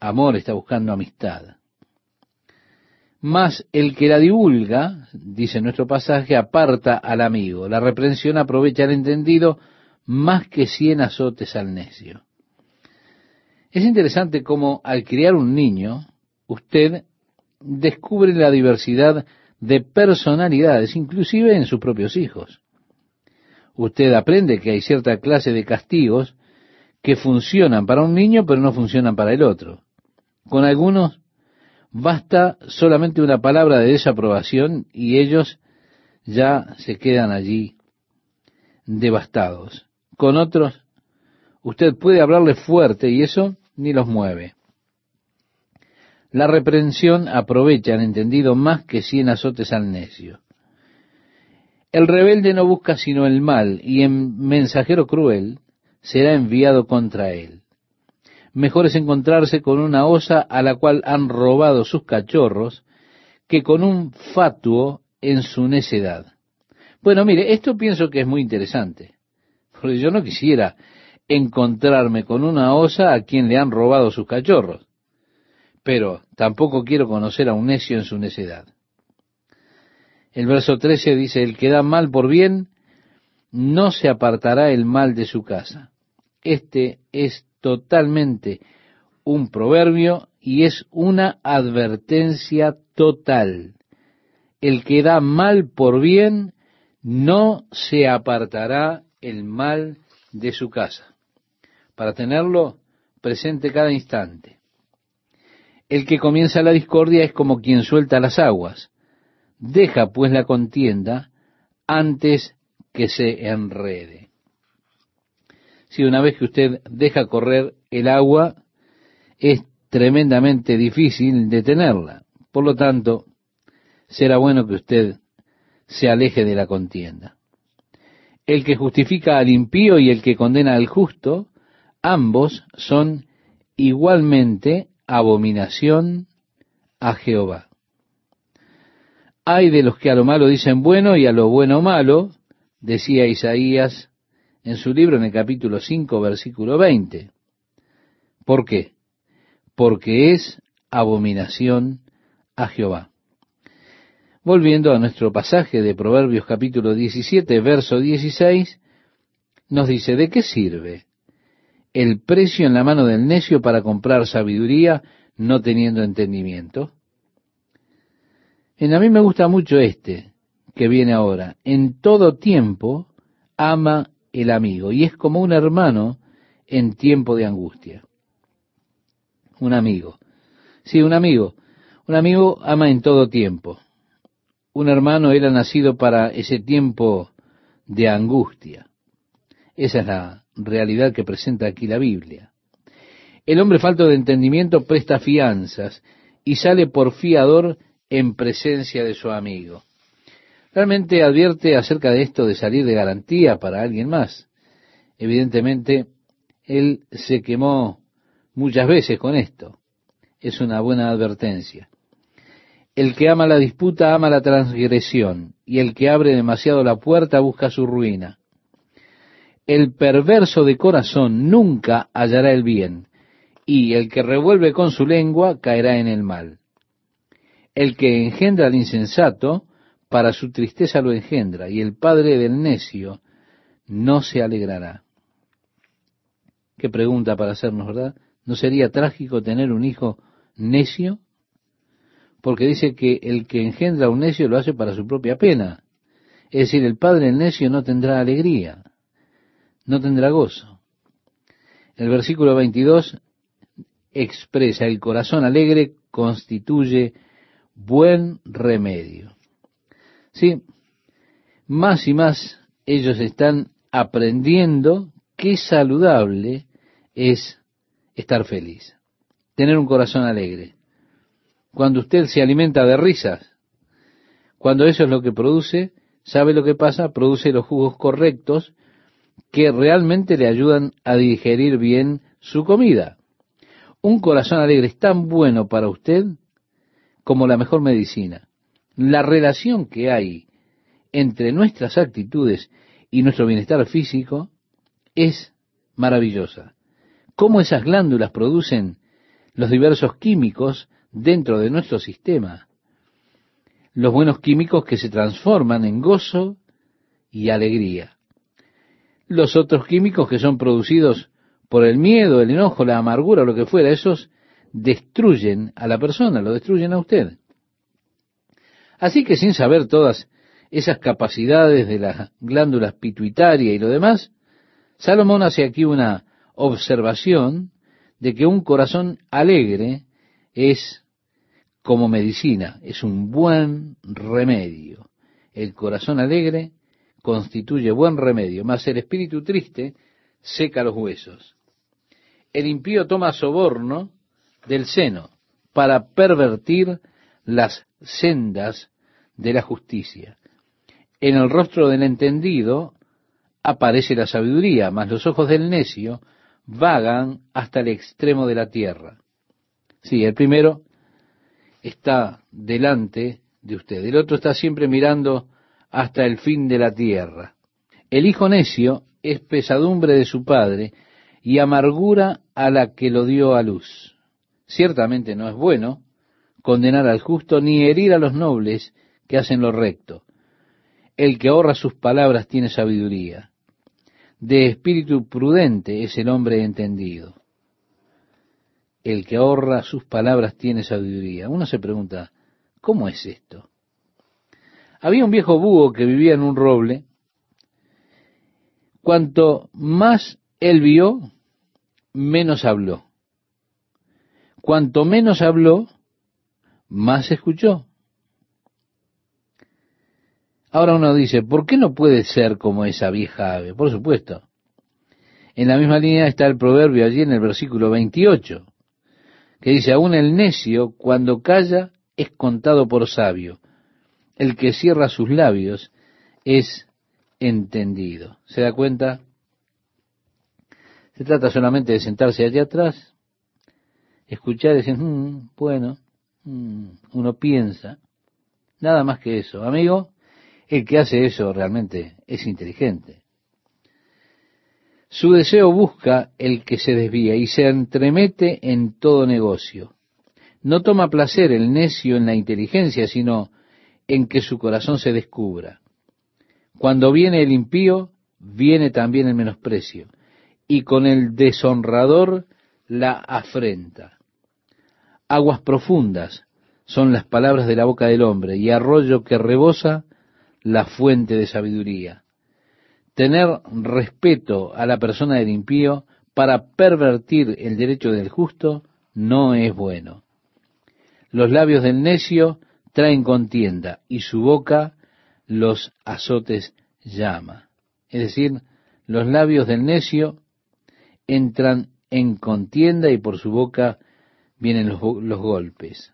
amor, está buscando amistad. Mas el que la divulga, dice nuestro pasaje, aparta al amigo. La reprensión aprovecha al entendido más que cien azotes al necio. Es interesante cómo al criar un niño, usted descubre la diversidad de personalidades, inclusive en sus propios hijos. Usted aprende que hay cierta clase de castigos que funcionan para un niño, pero no funcionan para el otro. Con algunos basta solamente una palabra de desaprobación y ellos ya se quedan allí devastados. Con otros, usted puede hablarle fuerte y eso ni los mueve. La reprensión aprovecha, han entendido, más que cien azotes al necio. El rebelde no busca sino el mal, y en mensajero cruel será enviado contra él. Mejor es encontrarse con una osa a la cual han robado sus cachorros, que con un fatuo en su necedad. Bueno, mire, esto pienso que es muy interesante, porque yo no quisiera encontrarme con una osa a quien le han robado sus cachorros pero tampoco quiero conocer a un necio en su necedad. El verso 13 dice, el que da mal por bien, no se apartará el mal de su casa. Este es totalmente un proverbio y es una advertencia total. El que da mal por bien, no se apartará el mal de su casa. Para tenerlo presente cada instante. El que comienza la discordia es como quien suelta las aguas. Deja pues la contienda antes que se enrede. Si una vez que usted deja correr el agua, es tremendamente difícil detenerla. Por lo tanto, será bueno que usted se aleje de la contienda. El que justifica al impío y el que condena al justo, ambos son igualmente abominación a Jehová. Hay de los que a lo malo dicen bueno y a lo bueno malo, decía Isaías en su libro en el capítulo 5, versículo 20. ¿Por qué? Porque es abominación a Jehová. Volviendo a nuestro pasaje de Proverbios capítulo 17, verso 16, nos dice, ¿de qué sirve el precio en la mano del necio para comprar sabiduría no teniendo entendimiento? En a mí me gusta mucho este que viene ahora. En todo tiempo ama el amigo y es como un hermano en tiempo de angustia. Un amigo. Sí, un amigo. Un amigo ama en todo tiempo un hermano era nacido para ese tiempo de angustia. Esa es la realidad que presenta aquí la Biblia. El hombre falto de entendimiento presta fianzas y sale por fiador en presencia de su amigo. Realmente advierte acerca de esto de salir de garantía para alguien más. Evidentemente, él se quemó muchas veces con esto. Es una buena advertencia. El que ama la disputa ama la transgresión, y el que abre demasiado la puerta busca su ruina. El perverso de corazón nunca hallará el bien, y el que revuelve con su lengua caerá en el mal. El que engendra al insensato, para su tristeza lo engendra, y el padre del necio no se alegrará. Qué pregunta para hacernos, ¿verdad? ¿No sería trágico tener un hijo necio? porque dice que el que engendra a un necio lo hace para su propia pena. Es decir, el padre del necio no tendrá alegría, no tendrá gozo. El versículo 22 expresa, el corazón alegre constituye buen remedio. Sí, más y más ellos están aprendiendo qué saludable es estar feliz, tener un corazón alegre cuando usted se alimenta de risas, cuando eso es lo que produce, ¿sabe lo que pasa? Produce los jugos correctos que realmente le ayudan a digerir bien su comida. Un corazón alegre es tan bueno para usted como la mejor medicina. La relación que hay entre nuestras actitudes y nuestro bienestar físico es maravillosa. Cómo esas glándulas producen los diversos químicos dentro de nuestro sistema los buenos químicos que se transforman en gozo y alegría. Los otros químicos que son producidos por el miedo, el enojo, la amargura, lo que fuera, esos destruyen a la persona, lo destruyen a usted. Así que sin saber todas esas capacidades de las glándulas pituitaria y lo demás, Salomón hace aquí una observación de que un corazón alegre es como medicina, es un buen remedio. El corazón alegre constituye buen remedio, mas el espíritu triste seca los huesos. El impío toma soborno del seno para pervertir las sendas de la justicia. En el rostro del entendido aparece la sabiduría, mas los ojos del necio vagan hasta el extremo de la tierra. Sí, el primero está delante de usted. El otro está siempre mirando hasta el fin de la tierra. El hijo necio es pesadumbre de su padre y amargura a la que lo dio a luz. Ciertamente no es bueno condenar al justo ni herir a los nobles que hacen lo recto. El que ahorra sus palabras tiene sabiduría. De espíritu prudente es el hombre entendido el que ahorra sus palabras tiene sabiduría. Uno se pregunta, ¿cómo es esto? Había un viejo búho que vivía en un roble. Cuanto más él vio, menos habló. cuanto menos habló, más escuchó. Ahora uno dice, ¿por qué no puede ser como esa vieja ave? Por supuesto. En la misma línea está el proverbio allí en el versículo 28, que dice, aún el necio cuando calla es contado por sabio, el que cierra sus labios es entendido. ¿Se da cuenta? Se trata solamente de sentarse allá atrás, escuchar y decir, mm, bueno, mm", uno piensa, nada más que eso. Amigo, el que hace eso realmente es inteligente. Su deseo busca el que se desvía y se entremete en todo negocio. No toma placer el necio en la inteligencia, sino en que su corazón se descubra. Cuando viene el impío, viene también el menosprecio, y con el deshonrador la afrenta. Aguas profundas son las palabras de la boca del hombre, y arroyo que rebosa la fuente de sabiduría. Tener respeto a la persona del impío para pervertir el derecho del justo no es bueno. Los labios del necio traen contienda y su boca los azotes llama. Es decir, los labios del necio entran en contienda y por su boca vienen los, golpes.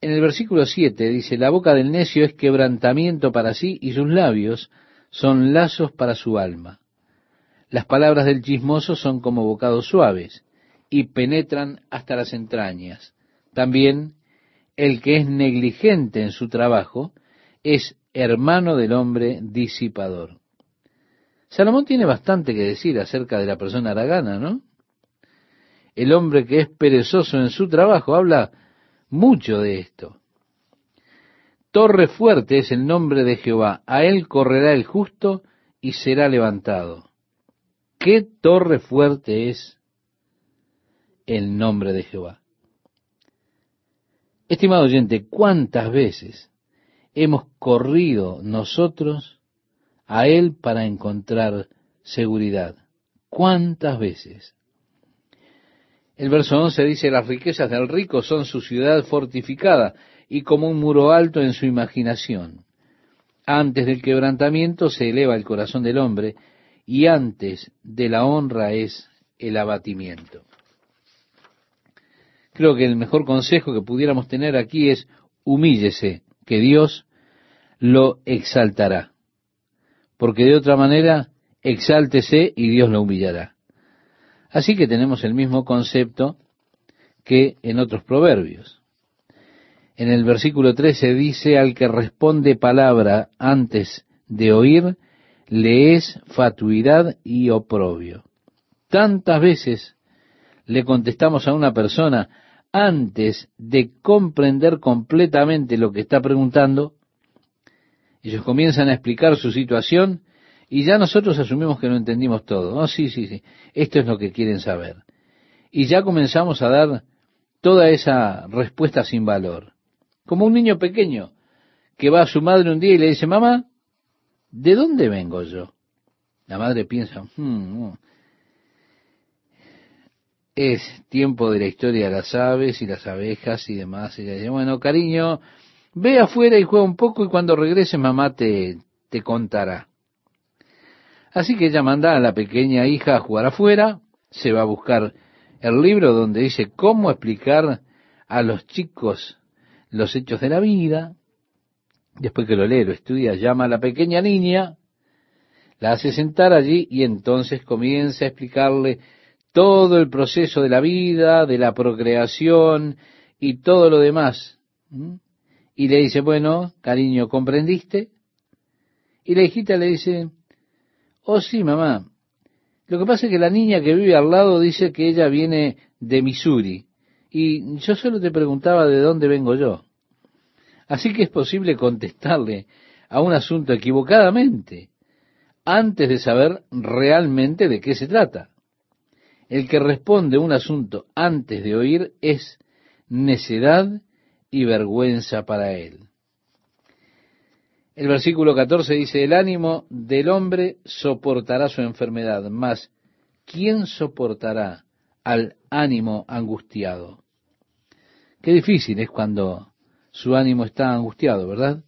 En el versículo 7 dice, la boca del necio es quebrantamiento para sí y sus labios son lazos para su alma. Las palabras del chismoso son como bocados suaves y penetran hasta las entrañas. También el que es negligente en su trabajo es hermano del hombre disipador. Salomón tiene bastante que decir acerca de la persona aragana, ¿no? El hombre que es perezoso en su trabajo habla mucho de esto. Torre fuerte es el nombre de Jehová, a él correrá el justo y será levantado. ¿Qué torre fuerte es el nombre de Jehová? Estimado oyente, ¿cuántas veces hemos corrido nosotros a Él para encontrar seguridad? ¿Cuántas veces? El verso 11 dice, las riquezas del rico son su ciudad fortificada y como un muro alto en su imaginación. Antes del quebrantamiento se eleva el corazón del hombre y antes de la honra es el abatimiento. Creo que el mejor consejo que pudiéramos tener aquí es humíllese, que Dios lo exaltará. Porque de otra manera, exáltese y Dios lo humillará. Así que tenemos el mismo concepto que en otros proverbios. En el versículo 13 dice, al que responde palabra antes de oír, le es fatuidad y oprobio. Tantas veces le contestamos a una persona antes de comprender completamente lo que está preguntando, ellos comienzan a explicar su situación y ya nosotros asumimos que no entendimos todo. Oh, sí, sí, sí, esto es lo que quieren saber. Y ya comenzamos a dar toda esa respuesta sin valor. Como un niño pequeño que va a su madre un día y le dice, mamá, ¿de dónde vengo yo? La madre piensa, hmm, es tiempo de la historia de las aves y las abejas y demás. Ella dice, bueno, cariño, ve afuera y juega un poco y cuando regrese mamá te, te contará. Así que ella manda a la pequeña hija a jugar afuera, se va a buscar el libro donde dice cómo explicar a los chicos los hechos de la vida. Después que lo lee, lo estudia, llama a la pequeña niña, la hace sentar allí y entonces comienza a explicarle todo el proceso de la vida, de la procreación y todo lo demás. Y le dice, bueno, cariño, ¿comprendiste? Y la hijita le dice, Oh, sí, mamá. Lo que pasa es que la niña que vive al lado dice que ella viene de Missouri. Y yo solo te preguntaba de dónde vengo yo. Así que es posible contestarle a un asunto equivocadamente antes de saber realmente de qué se trata. El que responde un asunto antes de oír es necedad y vergüenza para él. El versículo 14 dice, el ánimo del hombre soportará su enfermedad, mas ¿quién soportará al ánimo angustiado. Qué difícil es cuando su ánimo está angustiado, ¿verdad?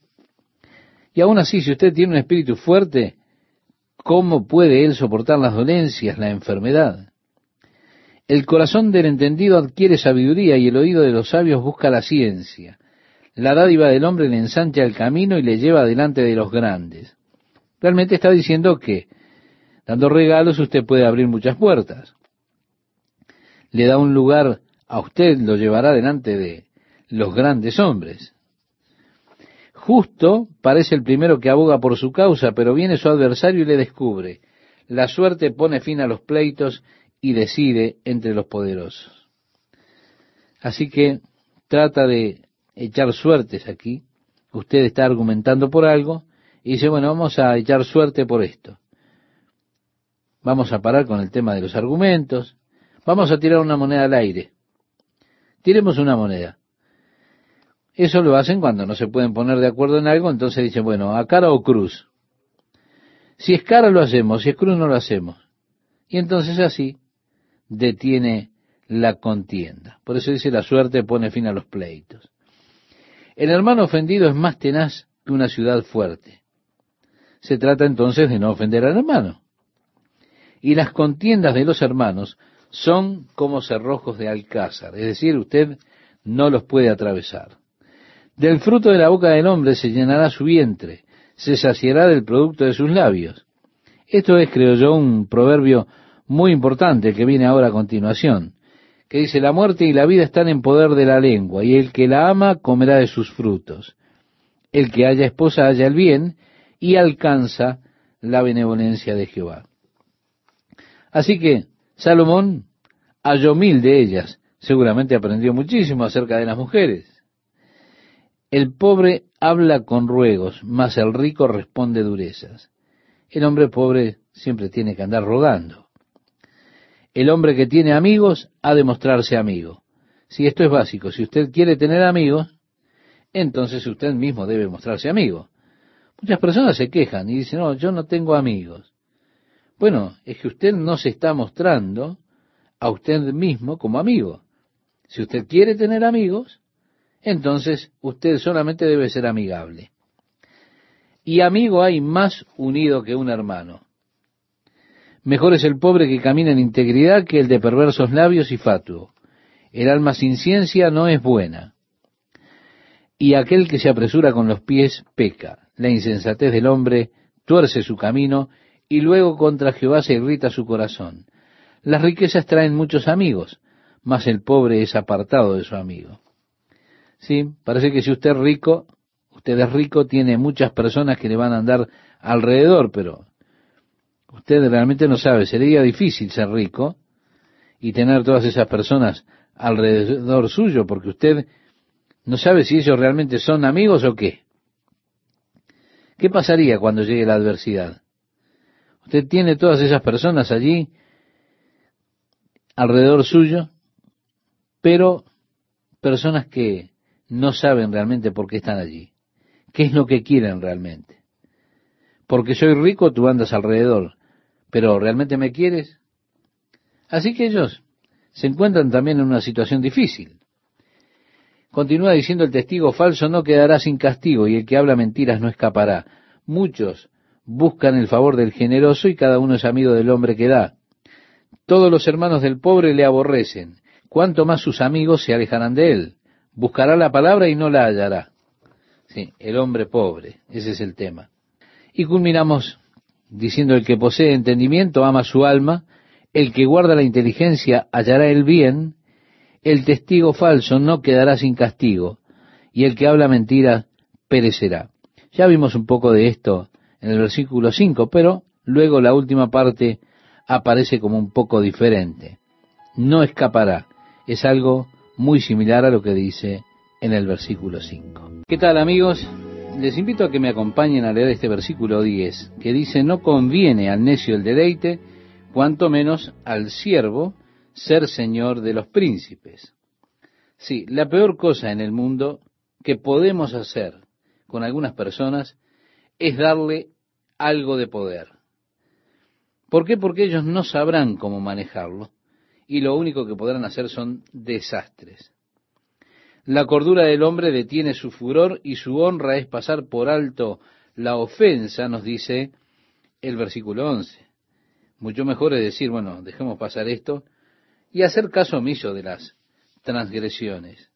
Y aún así, si usted tiene un espíritu fuerte, ¿cómo puede él soportar las dolencias, la enfermedad? El corazón del entendido adquiere sabiduría y el oído de los sabios busca la ciencia. La dádiva del hombre le ensancha el camino y le lleva delante de los grandes. Realmente está diciendo que dando regalos usted puede abrir muchas puertas. Le da un lugar a usted, lo llevará delante de los grandes hombres. Justo parece el primero que aboga por su causa, pero viene su adversario y le descubre. La suerte pone fin a los pleitos y decide entre los poderosos. Así que trata de echar suertes aquí. Usted está argumentando por algo y dice, bueno, vamos a echar suerte por esto. Vamos a parar con el tema de los argumentos. Vamos a tirar una moneda al aire. Tiremos una moneda. Eso lo hacen cuando no se pueden poner de acuerdo en algo, entonces dicen, bueno, a cara o cruz. Si es cara lo hacemos, si es cruz no lo hacemos. Y entonces así detiene la contienda. Por eso dice la suerte pone fin a los pleitos. El hermano ofendido es más tenaz que una ciudad fuerte. Se trata entonces de no ofender al hermano. Y las contiendas de los hermanos son como cerrojos de alcázar, es decir, usted no los puede atravesar. Del fruto de la boca del hombre se llenará su vientre, se saciará del producto de sus labios. Esto es, creo yo, un proverbio muy importante que viene ahora a continuación, que dice, la muerte y la vida están en poder de la lengua, y el que la ama comerá de sus frutos. El que haya esposa haya el bien, y alcanza la benevolencia de Jehová. Así que Salomón halló mil de ellas, seguramente aprendió muchísimo acerca de las mujeres. El pobre habla con ruegos, mas el rico responde durezas. El hombre pobre siempre tiene que andar rogando. El hombre que tiene amigos ha de mostrarse amigo. Si esto es básico, si usted quiere tener amigos, entonces usted mismo debe mostrarse amigo. Muchas personas se quejan y dicen, no, yo no tengo amigos. Bueno, es que usted no se está mostrando a usted mismo como amigo. Si usted quiere tener amigos, entonces usted solamente debe ser amigable. Y amigo hay más unido que un hermano. Mejor es el pobre que camina en integridad que el de perversos labios y fatuo. El alma sin ciencia no es buena. Y aquel que se apresura con los pies peca. La insensatez del hombre tuerce su camino y luego contra Jehová se irrita su corazón. Las riquezas traen muchos amigos, mas el pobre es apartado de su amigo. Sí, parece que si usted es rico, usted es rico, tiene muchas personas que le van a andar alrededor, pero Usted realmente no sabe, sería difícil ser rico y tener todas esas personas alrededor suyo, porque usted no sabe si ellos realmente son amigos o qué. ¿Qué pasaría cuando llegue la adversidad? Usted tiene todas esas personas allí alrededor suyo, pero personas que no saben realmente por qué están allí. ¿Qué es lo que quieren realmente? Porque soy rico, tú andas alrededor pero ¿realmente me quieres? Así que ellos se encuentran también en una situación difícil. Continúa diciendo el testigo falso no quedará sin castigo y el que habla mentiras no escapará. Muchos buscan el favor del generoso y cada uno es amigo del hombre que da. Todos los hermanos del pobre le aborrecen, cuanto más sus amigos se alejarán de él. Buscará la palabra y no la hallará. Sí, el hombre pobre, ese es el tema. Y culminamos diciendo el que posee entendimiento ama su alma, el que guarda la inteligencia hallará el bien, el testigo falso no quedará sin castigo, y el que habla mentira perecerá. Ya vimos un poco de esto en el versículo 5, pero luego la última parte aparece como un poco diferente. No escapará. Es algo muy similar a lo que dice en el versículo 5. ¿Qué tal amigos? Les invito a que me acompañen a leer este versículo 10, que dice, no conviene al necio el deleite, cuanto menos al siervo ser señor de los príncipes. Sí, la peor cosa en el mundo que podemos hacer con algunas personas es darle algo de poder. ¿Por qué? Porque ellos no sabrán cómo manejarlo y lo único que podrán hacer son desastres. La cordura del hombre detiene su furor y su honra es pasar por alto la ofensa, nos dice el versículo 11. Mucho mejor es decir, bueno, dejemos pasar esto y hacer caso omiso de las transgresiones.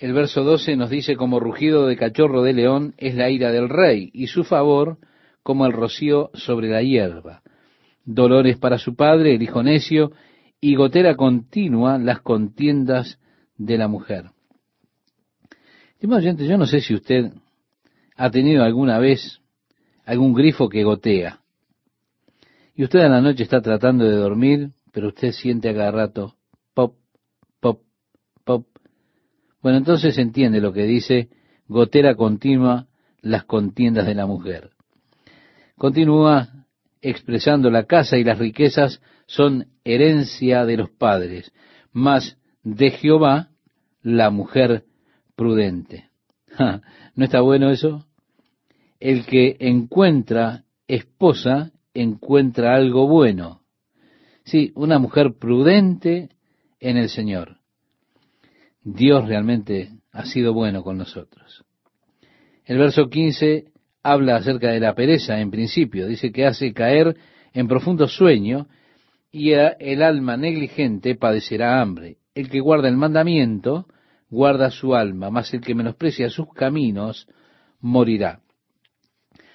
El verso 12 nos dice, como rugido de cachorro de león es la ira del rey, y su favor como el rocío sobre la hierba. Dolores para su padre, el hijo necio, y gotera continua las contiendas de la mujer. Estimado oyente, yo no sé si usted ha tenido alguna vez algún grifo que gotea. Y usted a la noche está tratando de dormir, pero usted siente a cada rato pop, pop, pop. Bueno, entonces entiende lo que dice gotera continua las contiendas de la mujer. Continúa expresando la casa y las riquezas son herencia de los padres, mas de Jehová la mujer prudente. ¿No está bueno eso? El que encuentra esposa encuentra algo bueno. Sí, una mujer prudente en el Señor. Dios realmente ha sido bueno con nosotros. El verso 15 habla acerca de la pereza en principio. Dice que hace caer en profundo sueño y el alma negligente padecerá hambre. El que guarda el mandamiento guarda su alma, mas el que menosprecia sus caminos morirá.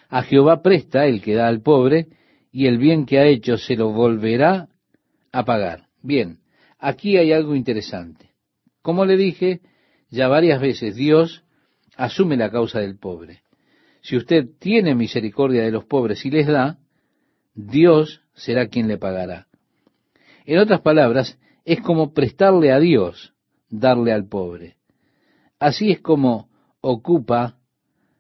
A Jehová presta el que da al pobre, y el bien que ha hecho se lo volverá a pagar. Bien, aquí hay algo interesante. Como le dije, ya varias veces Dios asume la causa del pobre. Si usted tiene misericordia de los pobres y les da, Dios será quien le pagará. En otras palabras, es como prestarle a Dios, darle al pobre. Así es como ocupa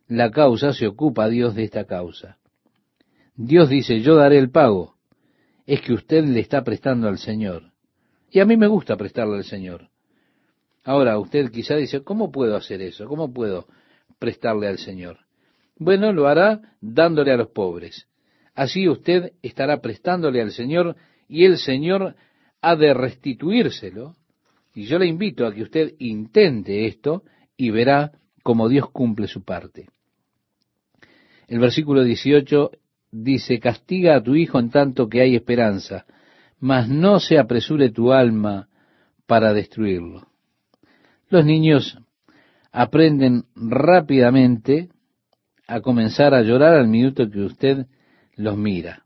la causa, se ocupa Dios de esta causa. Dios dice, yo daré el pago. Es que usted le está prestando al Señor. Y a mí me gusta prestarle al Señor. Ahora, usted quizá dice, ¿cómo puedo hacer eso? ¿Cómo puedo prestarle al Señor? Bueno, lo hará dándole a los pobres. Así usted estará prestándole al Señor y el Señor ha de restituírselo. Y yo le invito a que usted intente esto y verá cómo Dios cumple su parte. El versículo 18 dice, castiga a tu hijo en tanto que hay esperanza, mas no se apresure tu alma para destruirlo. Los niños aprenden rápidamente a comenzar a llorar al minuto que usted los mira.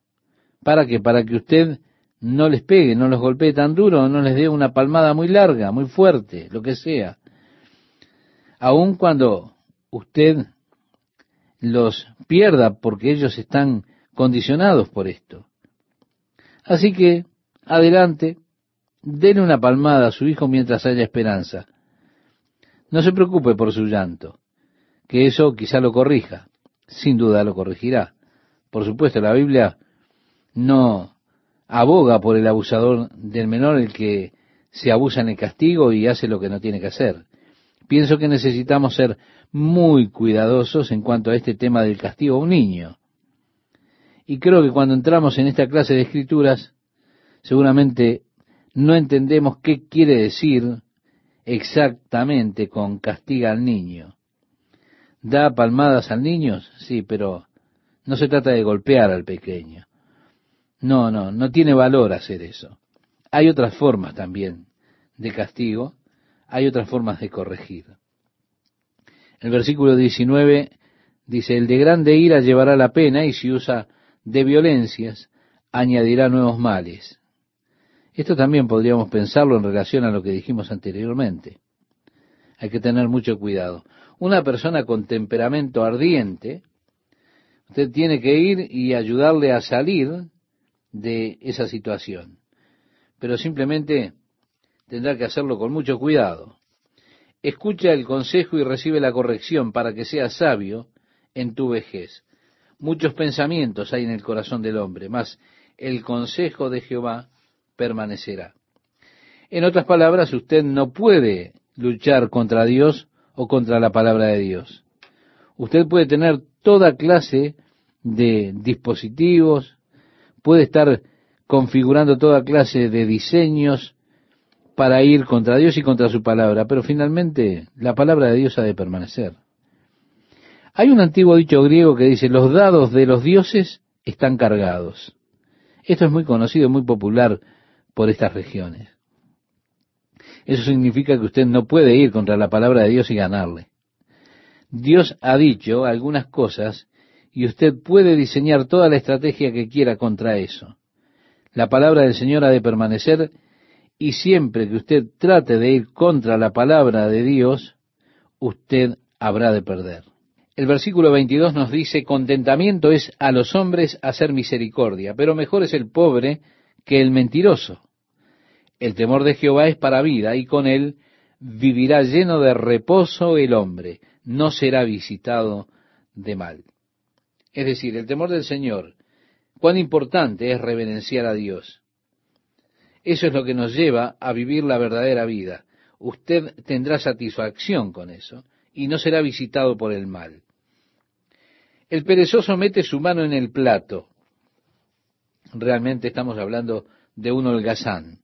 ¿Para qué? Para que usted no les pegue, no los golpee tan duro, no les dé una palmada muy larga, muy fuerte, lo que sea. Aun cuando usted los pierda porque ellos están condicionados por esto. Así que, adelante, denle una palmada a su hijo mientras haya esperanza. No se preocupe por su llanto, que eso quizá lo corrija sin duda lo corregirá. Por supuesto, la Biblia no aboga por el abusador del menor, el que se abusa en el castigo y hace lo que no tiene que hacer. Pienso que necesitamos ser muy cuidadosos en cuanto a este tema del castigo a un niño. Y creo que cuando entramos en esta clase de escrituras, seguramente no entendemos qué quiere decir exactamente con castiga al niño. ¿Da palmadas al niño? Sí, pero no se trata de golpear al pequeño. No, no, no tiene valor hacer eso. Hay otras formas también de castigo, hay otras formas de corregir. El versículo 19 dice, el de grande ira llevará la pena y si usa de violencias, añadirá nuevos males. Esto también podríamos pensarlo en relación a lo que dijimos anteriormente. Hay que tener mucho cuidado una persona con temperamento ardiente, usted tiene que ir y ayudarle a salir de esa situación. Pero simplemente tendrá que hacerlo con mucho cuidado. Escucha el consejo y recibe la corrección para que seas sabio en tu vejez. Muchos pensamientos hay en el corazón del hombre, mas el consejo de Jehová permanecerá. En otras palabras, usted no puede luchar contra Dios o contra la palabra de Dios. Usted puede tener toda clase de dispositivos, puede estar configurando toda clase de diseños para ir contra Dios y contra su palabra, pero finalmente la palabra de Dios ha de permanecer. Hay un antiguo dicho griego que dice, los dados de los dioses están cargados. Esto es muy conocido, muy popular por estas regiones. Eso significa que usted no puede ir contra la palabra de Dios y ganarle. Dios ha dicho algunas cosas y usted puede diseñar toda la estrategia que quiera contra eso. La palabra del Señor ha de permanecer y siempre que usted trate de ir contra la palabra de Dios, usted habrá de perder. El versículo 22 nos dice, contentamiento es a los hombres hacer misericordia, pero mejor es el pobre que el mentiroso. El temor de Jehová es para vida, y con él vivirá lleno de reposo el hombre, no será visitado de mal. Es decir, el temor del Señor, cuán importante es reverenciar a Dios. Eso es lo que nos lleva a vivir la verdadera vida. Usted tendrá satisfacción con eso y no será visitado por el mal. El perezoso mete su mano en el plato. Realmente estamos hablando de un holgazán.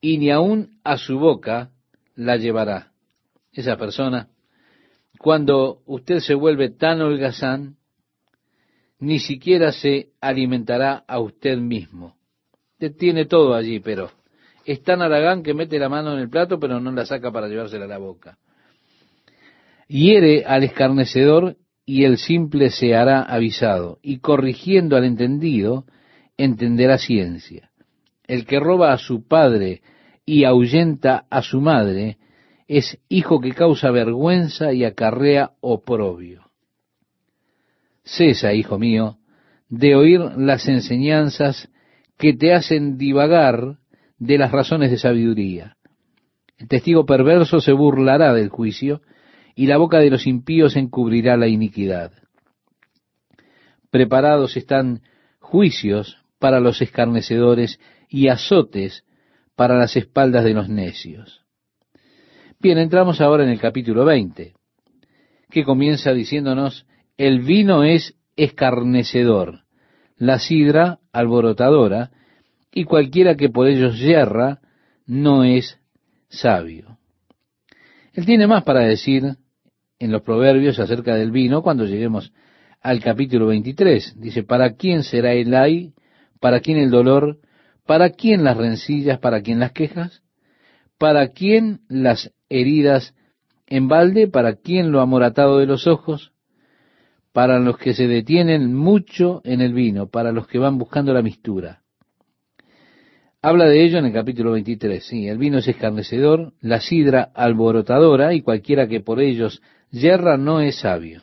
Y ni aun a su boca la llevará. Esa persona, cuando usted se vuelve tan holgazán, ni siquiera se alimentará a usted mismo. Tiene todo allí, pero es tan aragán que mete la mano en el plato, pero no la saca para llevársela a la boca. Hiere al escarnecedor y el simple se hará avisado, y corrigiendo al entendido, entenderá ciencia. El que roba a su padre y ahuyenta a su madre, es hijo que causa vergüenza y acarrea oprobio. Cesa, hijo mío, de oír las enseñanzas que te hacen divagar de las razones de sabiduría. El testigo perverso se burlará del juicio, y la boca de los impíos encubrirá la iniquidad. Preparados están juicios para los escarnecedores y azotes para las espaldas de los necios. Bien, entramos ahora en el capítulo 20, que comienza diciéndonos, el vino es escarnecedor, la sidra alborotadora, y cualquiera que por ellos yerra no es sabio. Él tiene más para decir en los proverbios acerca del vino cuando lleguemos al capítulo 23. Dice, ¿para quién será el ay? ¿Para quién el dolor? ¿Para quién las rencillas? ¿Para quién las quejas? ¿Para quién las heridas en balde? ¿Para quién lo amoratado de los ojos? Para los que se detienen mucho en el vino, para los que van buscando la mistura. Habla de ello en el capítulo 23. Sí, el vino es escarnecedor, la sidra alborotadora, y cualquiera que por ellos yerra no es sabio.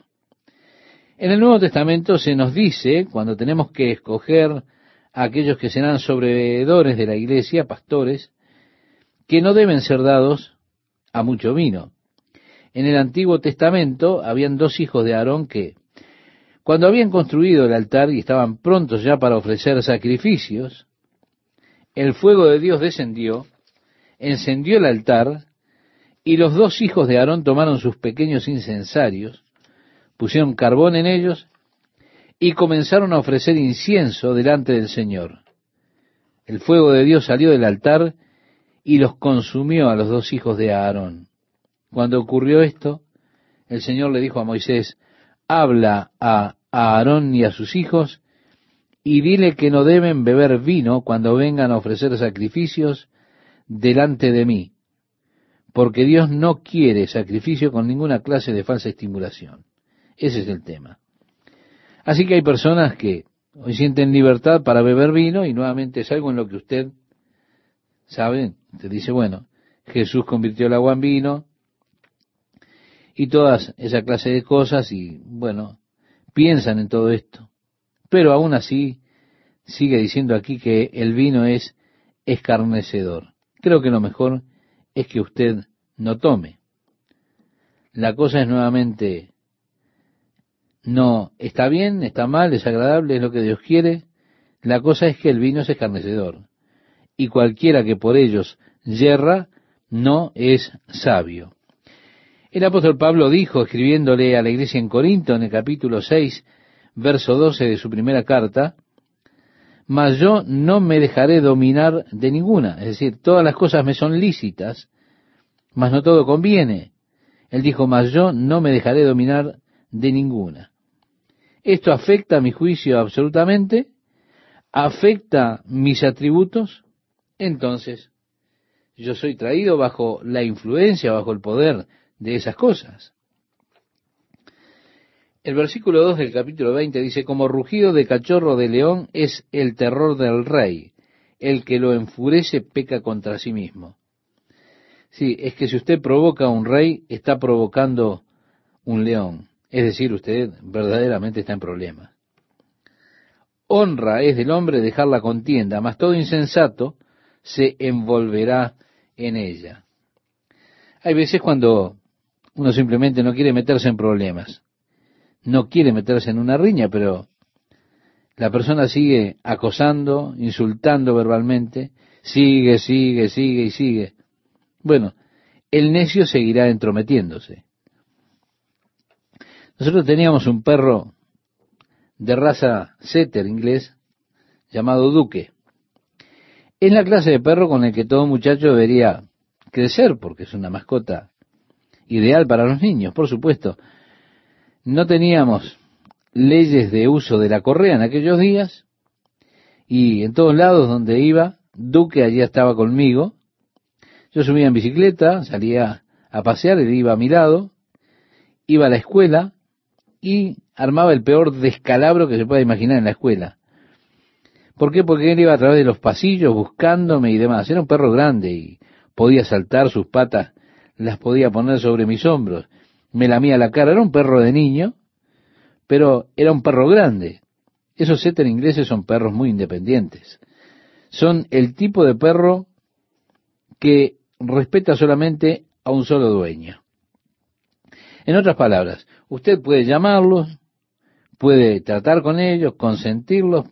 En el Nuevo Testamento se nos dice, cuando tenemos que escoger a aquellos que serán sobrevedores de la iglesia, pastores, que no deben ser dados a mucho vino. En el Antiguo Testamento habían dos hijos de Aarón que, cuando habían construido el altar y estaban prontos ya para ofrecer sacrificios, el fuego de Dios descendió, encendió el altar y los dos hijos de Aarón tomaron sus pequeños incensarios, pusieron carbón en ellos y comenzaron a ofrecer incienso delante del Señor. El fuego de Dios salió del altar y los consumió a los dos hijos de Aarón. Cuando ocurrió esto, el Señor le dijo a Moisés, habla a Aarón y a sus hijos y dile que no deben beber vino cuando vengan a ofrecer sacrificios delante de mí, porque Dios no quiere sacrificio con ninguna clase de falsa estimulación. Ese es el tema. Así que hay personas que hoy sienten libertad para beber vino y nuevamente es algo en lo que usted sabe, usted dice, bueno, Jesús convirtió el agua en vino y todas esa clase de cosas y bueno, piensan en todo esto. Pero aún así sigue diciendo aquí que el vino es escarnecedor. Creo que lo mejor es que usted no tome. La cosa es nuevamente, no está bien, está mal, es agradable, es lo que Dios quiere. La cosa es que el vino es escarnecedor. Y cualquiera que por ellos yerra, no es sabio. El apóstol Pablo dijo, escribiéndole a la iglesia en Corinto, en el capítulo 6, verso 12 de su primera carta, mas yo no me dejaré dominar de ninguna. Es decir, todas las cosas me son lícitas, mas no todo conviene. Él dijo, mas yo no me dejaré dominar de ninguna. Esto afecta mi juicio absolutamente, afecta mis atributos, entonces yo soy traído bajo la influencia, bajo el poder de esas cosas. El versículo 2 del capítulo 20 dice, como rugido de cachorro de león es el terror del rey, el que lo enfurece peca contra sí mismo. Sí, es que si usted provoca a un rey, está provocando un león. Es decir, usted verdaderamente está en problemas. Honra es del hombre dejar la contienda, mas todo insensato se envolverá en ella. Hay veces cuando uno simplemente no quiere meterse en problemas, no quiere meterse en una riña, pero la persona sigue acosando, insultando verbalmente, sigue, sigue, sigue y sigue. Bueno, el necio seguirá entrometiéndose. Nosotros teníamos un perro de raza setter inglés llamado Duque. Es la clase de perro con el que todo muchacho debería crecer, porque es una mascota ideal para los niños, por supuesto. No teníamos leyes de uso de la correa en aquellos días, y en todos lados donde iba, Duque allí estaba conmigo. Yo subía en bicicleta, salía a pasear, él iba a mi lado, iba a la escuela y armaba el peor descalabro que se pueda imaginar en la escuela. ¿Por qué? Porque él iba a través de los pasillos buscándome y demás. Era un perro grande y podía saltar sus patas, las podía poner sobre mis hombros, me lamía la cara. Era un perro de niño, pero era un perro grande. Esos setter ingleses son perros muy independientes. Son el tipo de perro que respeta solamente a un solo dueño. En otras palabras, usted puede llamarlos, puede tratar con ellos, consentirlos,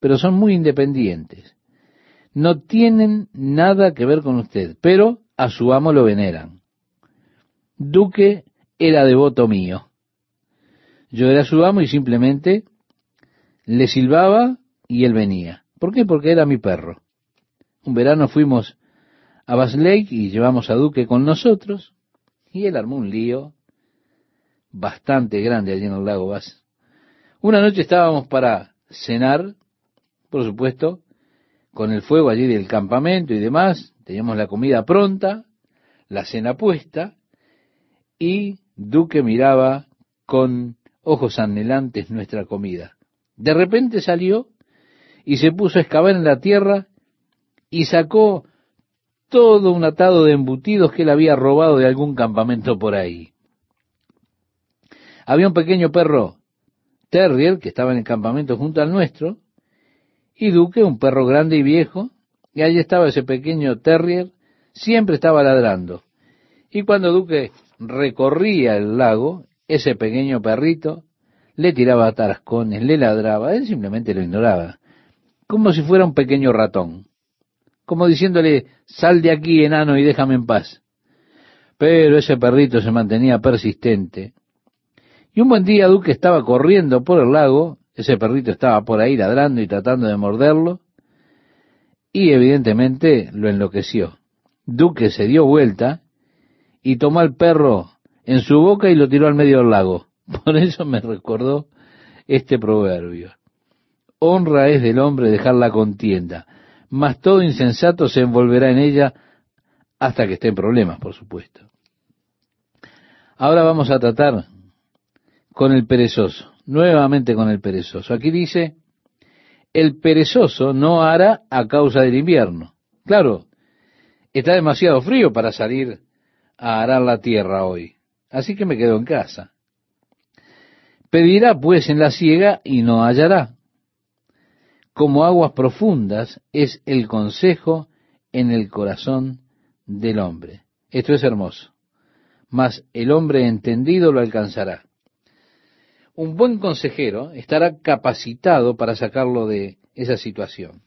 pero son muy independientes. No tienen nada que ver con usted, pero a su amo lo veneran. Duque era devoto mío. Yo era su amo y simplemente le silbaba y él venía. ¿Por qué? Porque era mi perro. Un verano fuimos a Bass Lake y llevamos a Duque con nosotros y él armó un lío bastante grande allí en el lago Bass. Una noche estábamos para cenar por supuesto, con el fuego allí del campamento y demás, teníamos la comida pronta, la cena puesta, y Duque miraba con ojos anhelantes nuestra comida. De repente salió y se puso a excavar en la tierra y sacó todo un atado de embutidos que él había robado de algún campamento por ahí. Había un pequeño perro terrier que estaba en el campamento junto al nuestro, y Duque, un perro grande y viejo, y allí estaba ese pequeño terrier, siempre estaba ladrando. Y cuando Duque recorría el lago, ese pequeño perrito le tiraba tarascones, le ladraba, él simplemente lo ignoraba, como si fuera un pequeño ratón, como diciéndole, sal de aquí, enano, y déjame en paz. Pero ese perrito se mantenía persistente. Y un buen día Duque estaba corriendo por el lago ese perrito estaba por ahí ladrando y tratando de morderlo, y evidentemente lo enloqueció. Duque se dio vuelta y tomó al perro en su boca y lo tiró al medio del lago. Por eso me recordó este proverbio. Honra es del hombre dejar la contienda, mas todo insensato se envolverá en ella hasta que esté en problemas, por supuesto. Ahora vamos a tratar con el perezoso nuevamente con el perezoso. Aquí dice, el perezoso no hará a causa del invierno. Claro, está demasiado frío para salir a arar la tierra hoy, así que me quedo en casa. Pedirá pues en la siega y no hallará. Como aguas profundas es el consejo en el corazón del hombre. Esto es hermoso. Mas el hombre entendido lo alcanzará un buen consejero estará capacitado para sacarlo de esa situación.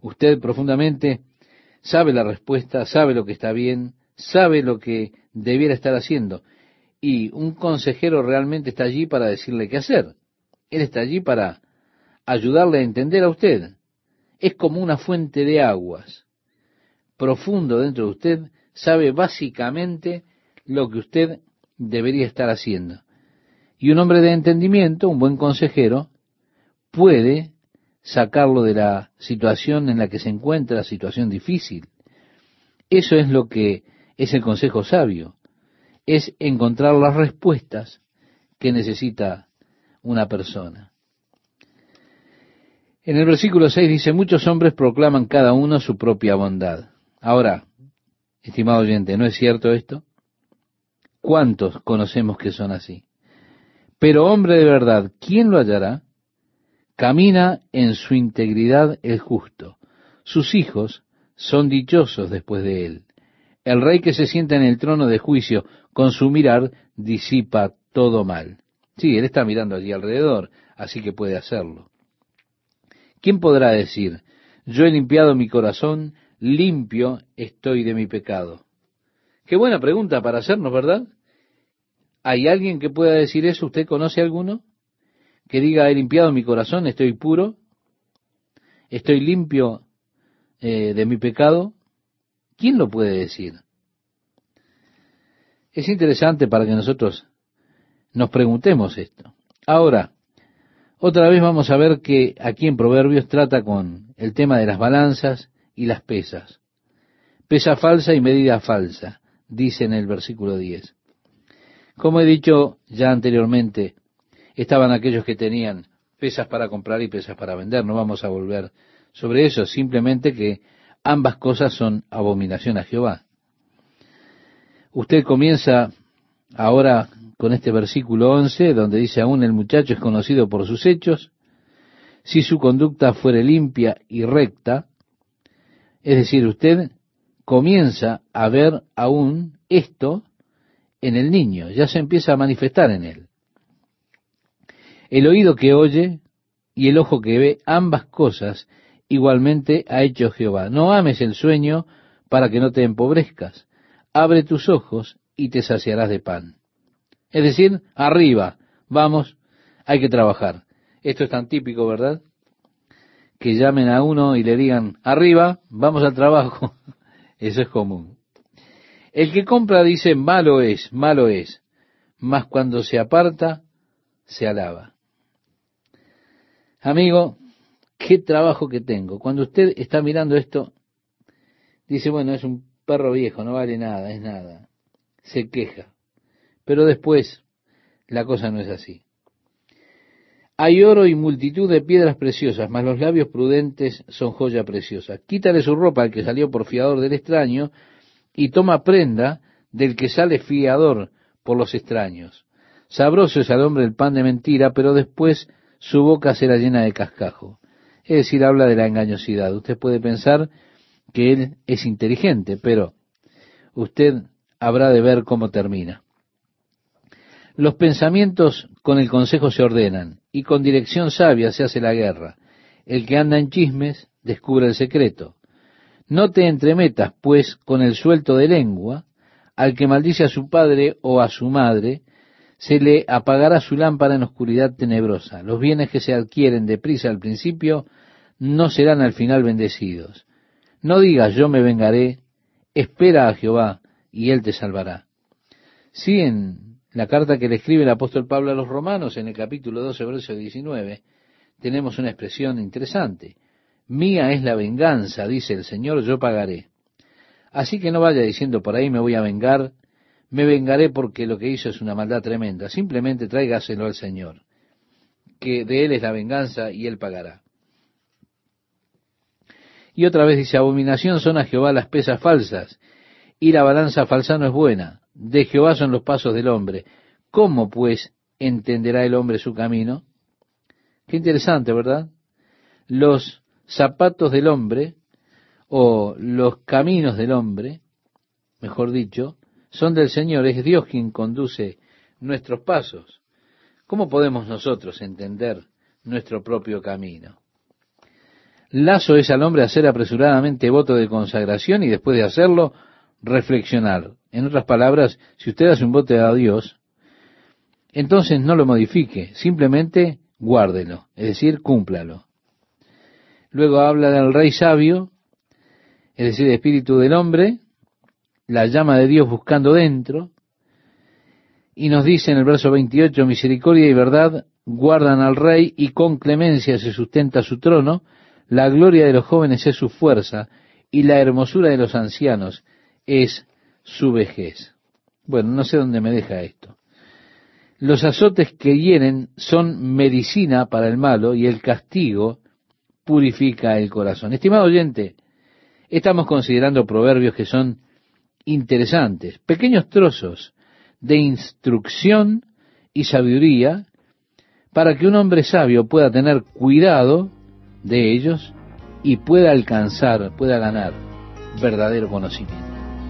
Usted profundamente sabe la respuesta, sabe lo que está bien, sabe lo que debiera estar haciendo. Y un consejero realmente está allí para decirle qué hacer. Él está allí para ayudarle a entender a usted. Es como una fuente de aguas. Profundo dentro de usted, sabe básicamente lo que usted debería estar haciendo. Y un hombre de entendimiento, un buen consejero, puede sacarlo de la situación en la que se encuentra, situación difícil. Eso es lo que es el consejo sabio, es encontrar las respuestas que necesita una persona. En el versículo 6 dice, muchos hombres proclaman cada uno su propia bondad. Ahora, estimado oyente, ¿no es cierto esto? ¿Cuántos conocemos que son así? Pero hombre de verdad, ¿quién lo hallará? Camina en su integridad el justo. Sus hijos son dichosos después de él. El rey que se sienta en el trono de juicio, con su mirar, disipa todo mal. Sí, él está mirando allí alrededor, así que puede hacerlo. ¿Quién podrá decir, yo he limpiado mi corazón, limpio estoy de mi pecado? Qué buena pregunta para hacernos, ¿verdad? ¿Hay alguien que pueda decir eso? ¿Usted conoce alguno? Que diga, he limpiado mi corazón, estoy puro, estoy limpio eh, de mi pecado. ¿Quién lo puede decir? Es interesante para que nosotros nos preguntemos esto. Ahora, otra vez vamos a ver que aquí en Proverbios trata con el tema de las balanzas y las pesas. Pesa falsa y medida falsa, dice en el versículo 10. Como he dicho ya anteriormente, estaban aquellos que tenían pesas para comprar y pesas para vender. No vamos a volver sobre eso, simplemente que ambas cosas son abominación a Jehová. Usted comienza ahora con este versículo 11, donde dice, aún el muchacho es conocido por sus hechos, si su conducta fuere limpia y recta, es decir, usted comienza a ver aún esto en el niño, ya se empieza a manifestar en él. El oído que oye y el ojo que ve, ambas cosas igualmente ha hecho Jehová. No ames el sueño para que no te empobrezcas. Abre tus ojos y te saciarás de pan. Es decir, arriba, vamos, hay que trabajar. Esto es tan típico, ¿verdad? Que llamen a uno y le digan, arriba, vamos al trabajo. Eso es común. El que compra dice, malo es, malo es, mas cuando se aparta, se alaba. Amigo, qué trabajo que tengo. Cuando usted está mirando esto, dice, bueno, es un perro viejo, no vale nada, es nada. Se queja. Pero después, la cosa no es así. Hay oro y multitud de piedras preciosas, mas los labios prudentes son joya preciosa. Quítale su ropa al que salió por fiador del extraño, y toma prenda del que sale fiador por los extraños. Sabroso es al hombre el pan de mentira, pero después su boca será llena de cascajo. Es decir, habla de la engañosidad. Usted puede pensar que él es inteligente, pero usted habrá de ver cómo termina. Los pensamientos con el consejo se ordenan, y con dirección sabia se hace la guerra. El que anda en chismes descubre el secreto. No te entremetas, pues, con el suelto de lengua, al que maldice a su padre o a su madre, se le apagará su lámpara en oscuridad tenebrosa. Los bienes que se adquieren deprisa al principio no serán al final bendecidos. No digas yo me vengaré, espera a Jehová y él te salvará. Si en la carta que le escribe el apóstol Pablo a los romanos, en el capítulo 12, verso 19, tenemos una expresión interesante. Mía es la venganza, dice el Señor, yo pagaré. Así que no vaya diciendo por ahí me voy a vengar, me vengaré porque lo que hizo es una maldad tremenda. Simplemente tráigaselo al Señor, que de Él es la venganza y Él pagará. Y otra vez dice, abominación son a Jehová las pesas falsas, y la balanza falsa no es buena. De Jehová son los pasos del hombre. ¿Cómo, pues, entenderá el hombre su camino? Qué interesante, ¿verdad? Los zapatos del hombre, o los caminos del hombre, mejor dicho, son del Señor, es Dios quien conduce nuestros pasos. ¿Cómo podemos nosotros entender nuestro propio camino? Lazo es al hombre hacer apresuradamente voto de consagración y después de hacerlo, reflexionar. En otras palabras, si usted hace un voto a Dios, entonces no lo modifique, simplemente guárdelo, es decir, cúmplalo. Luego habla del rey sabio, es decir, espíritu del hombre, la llama de Dios buscando dentro, y nos dice en el verso 28, misericordia y verdad guardan al rey y con clemencia se sustenta su trono, la gloria de los jóvenes es su fuerza y la hermosura de los ancianos es su vejez. Bueno, no sé dónde me deja esto. Los azotes que hieren son medicina para el malo y el castigo purifica el corazón. Estimado oyente, estamos considerando proverbios que son interesantes, pequeños trozos de instrucción y sabiduría para que un hombre sabio pueda tener cuidado de ellos y pueda alcanzar, pueda ganar verdadero conocimiento.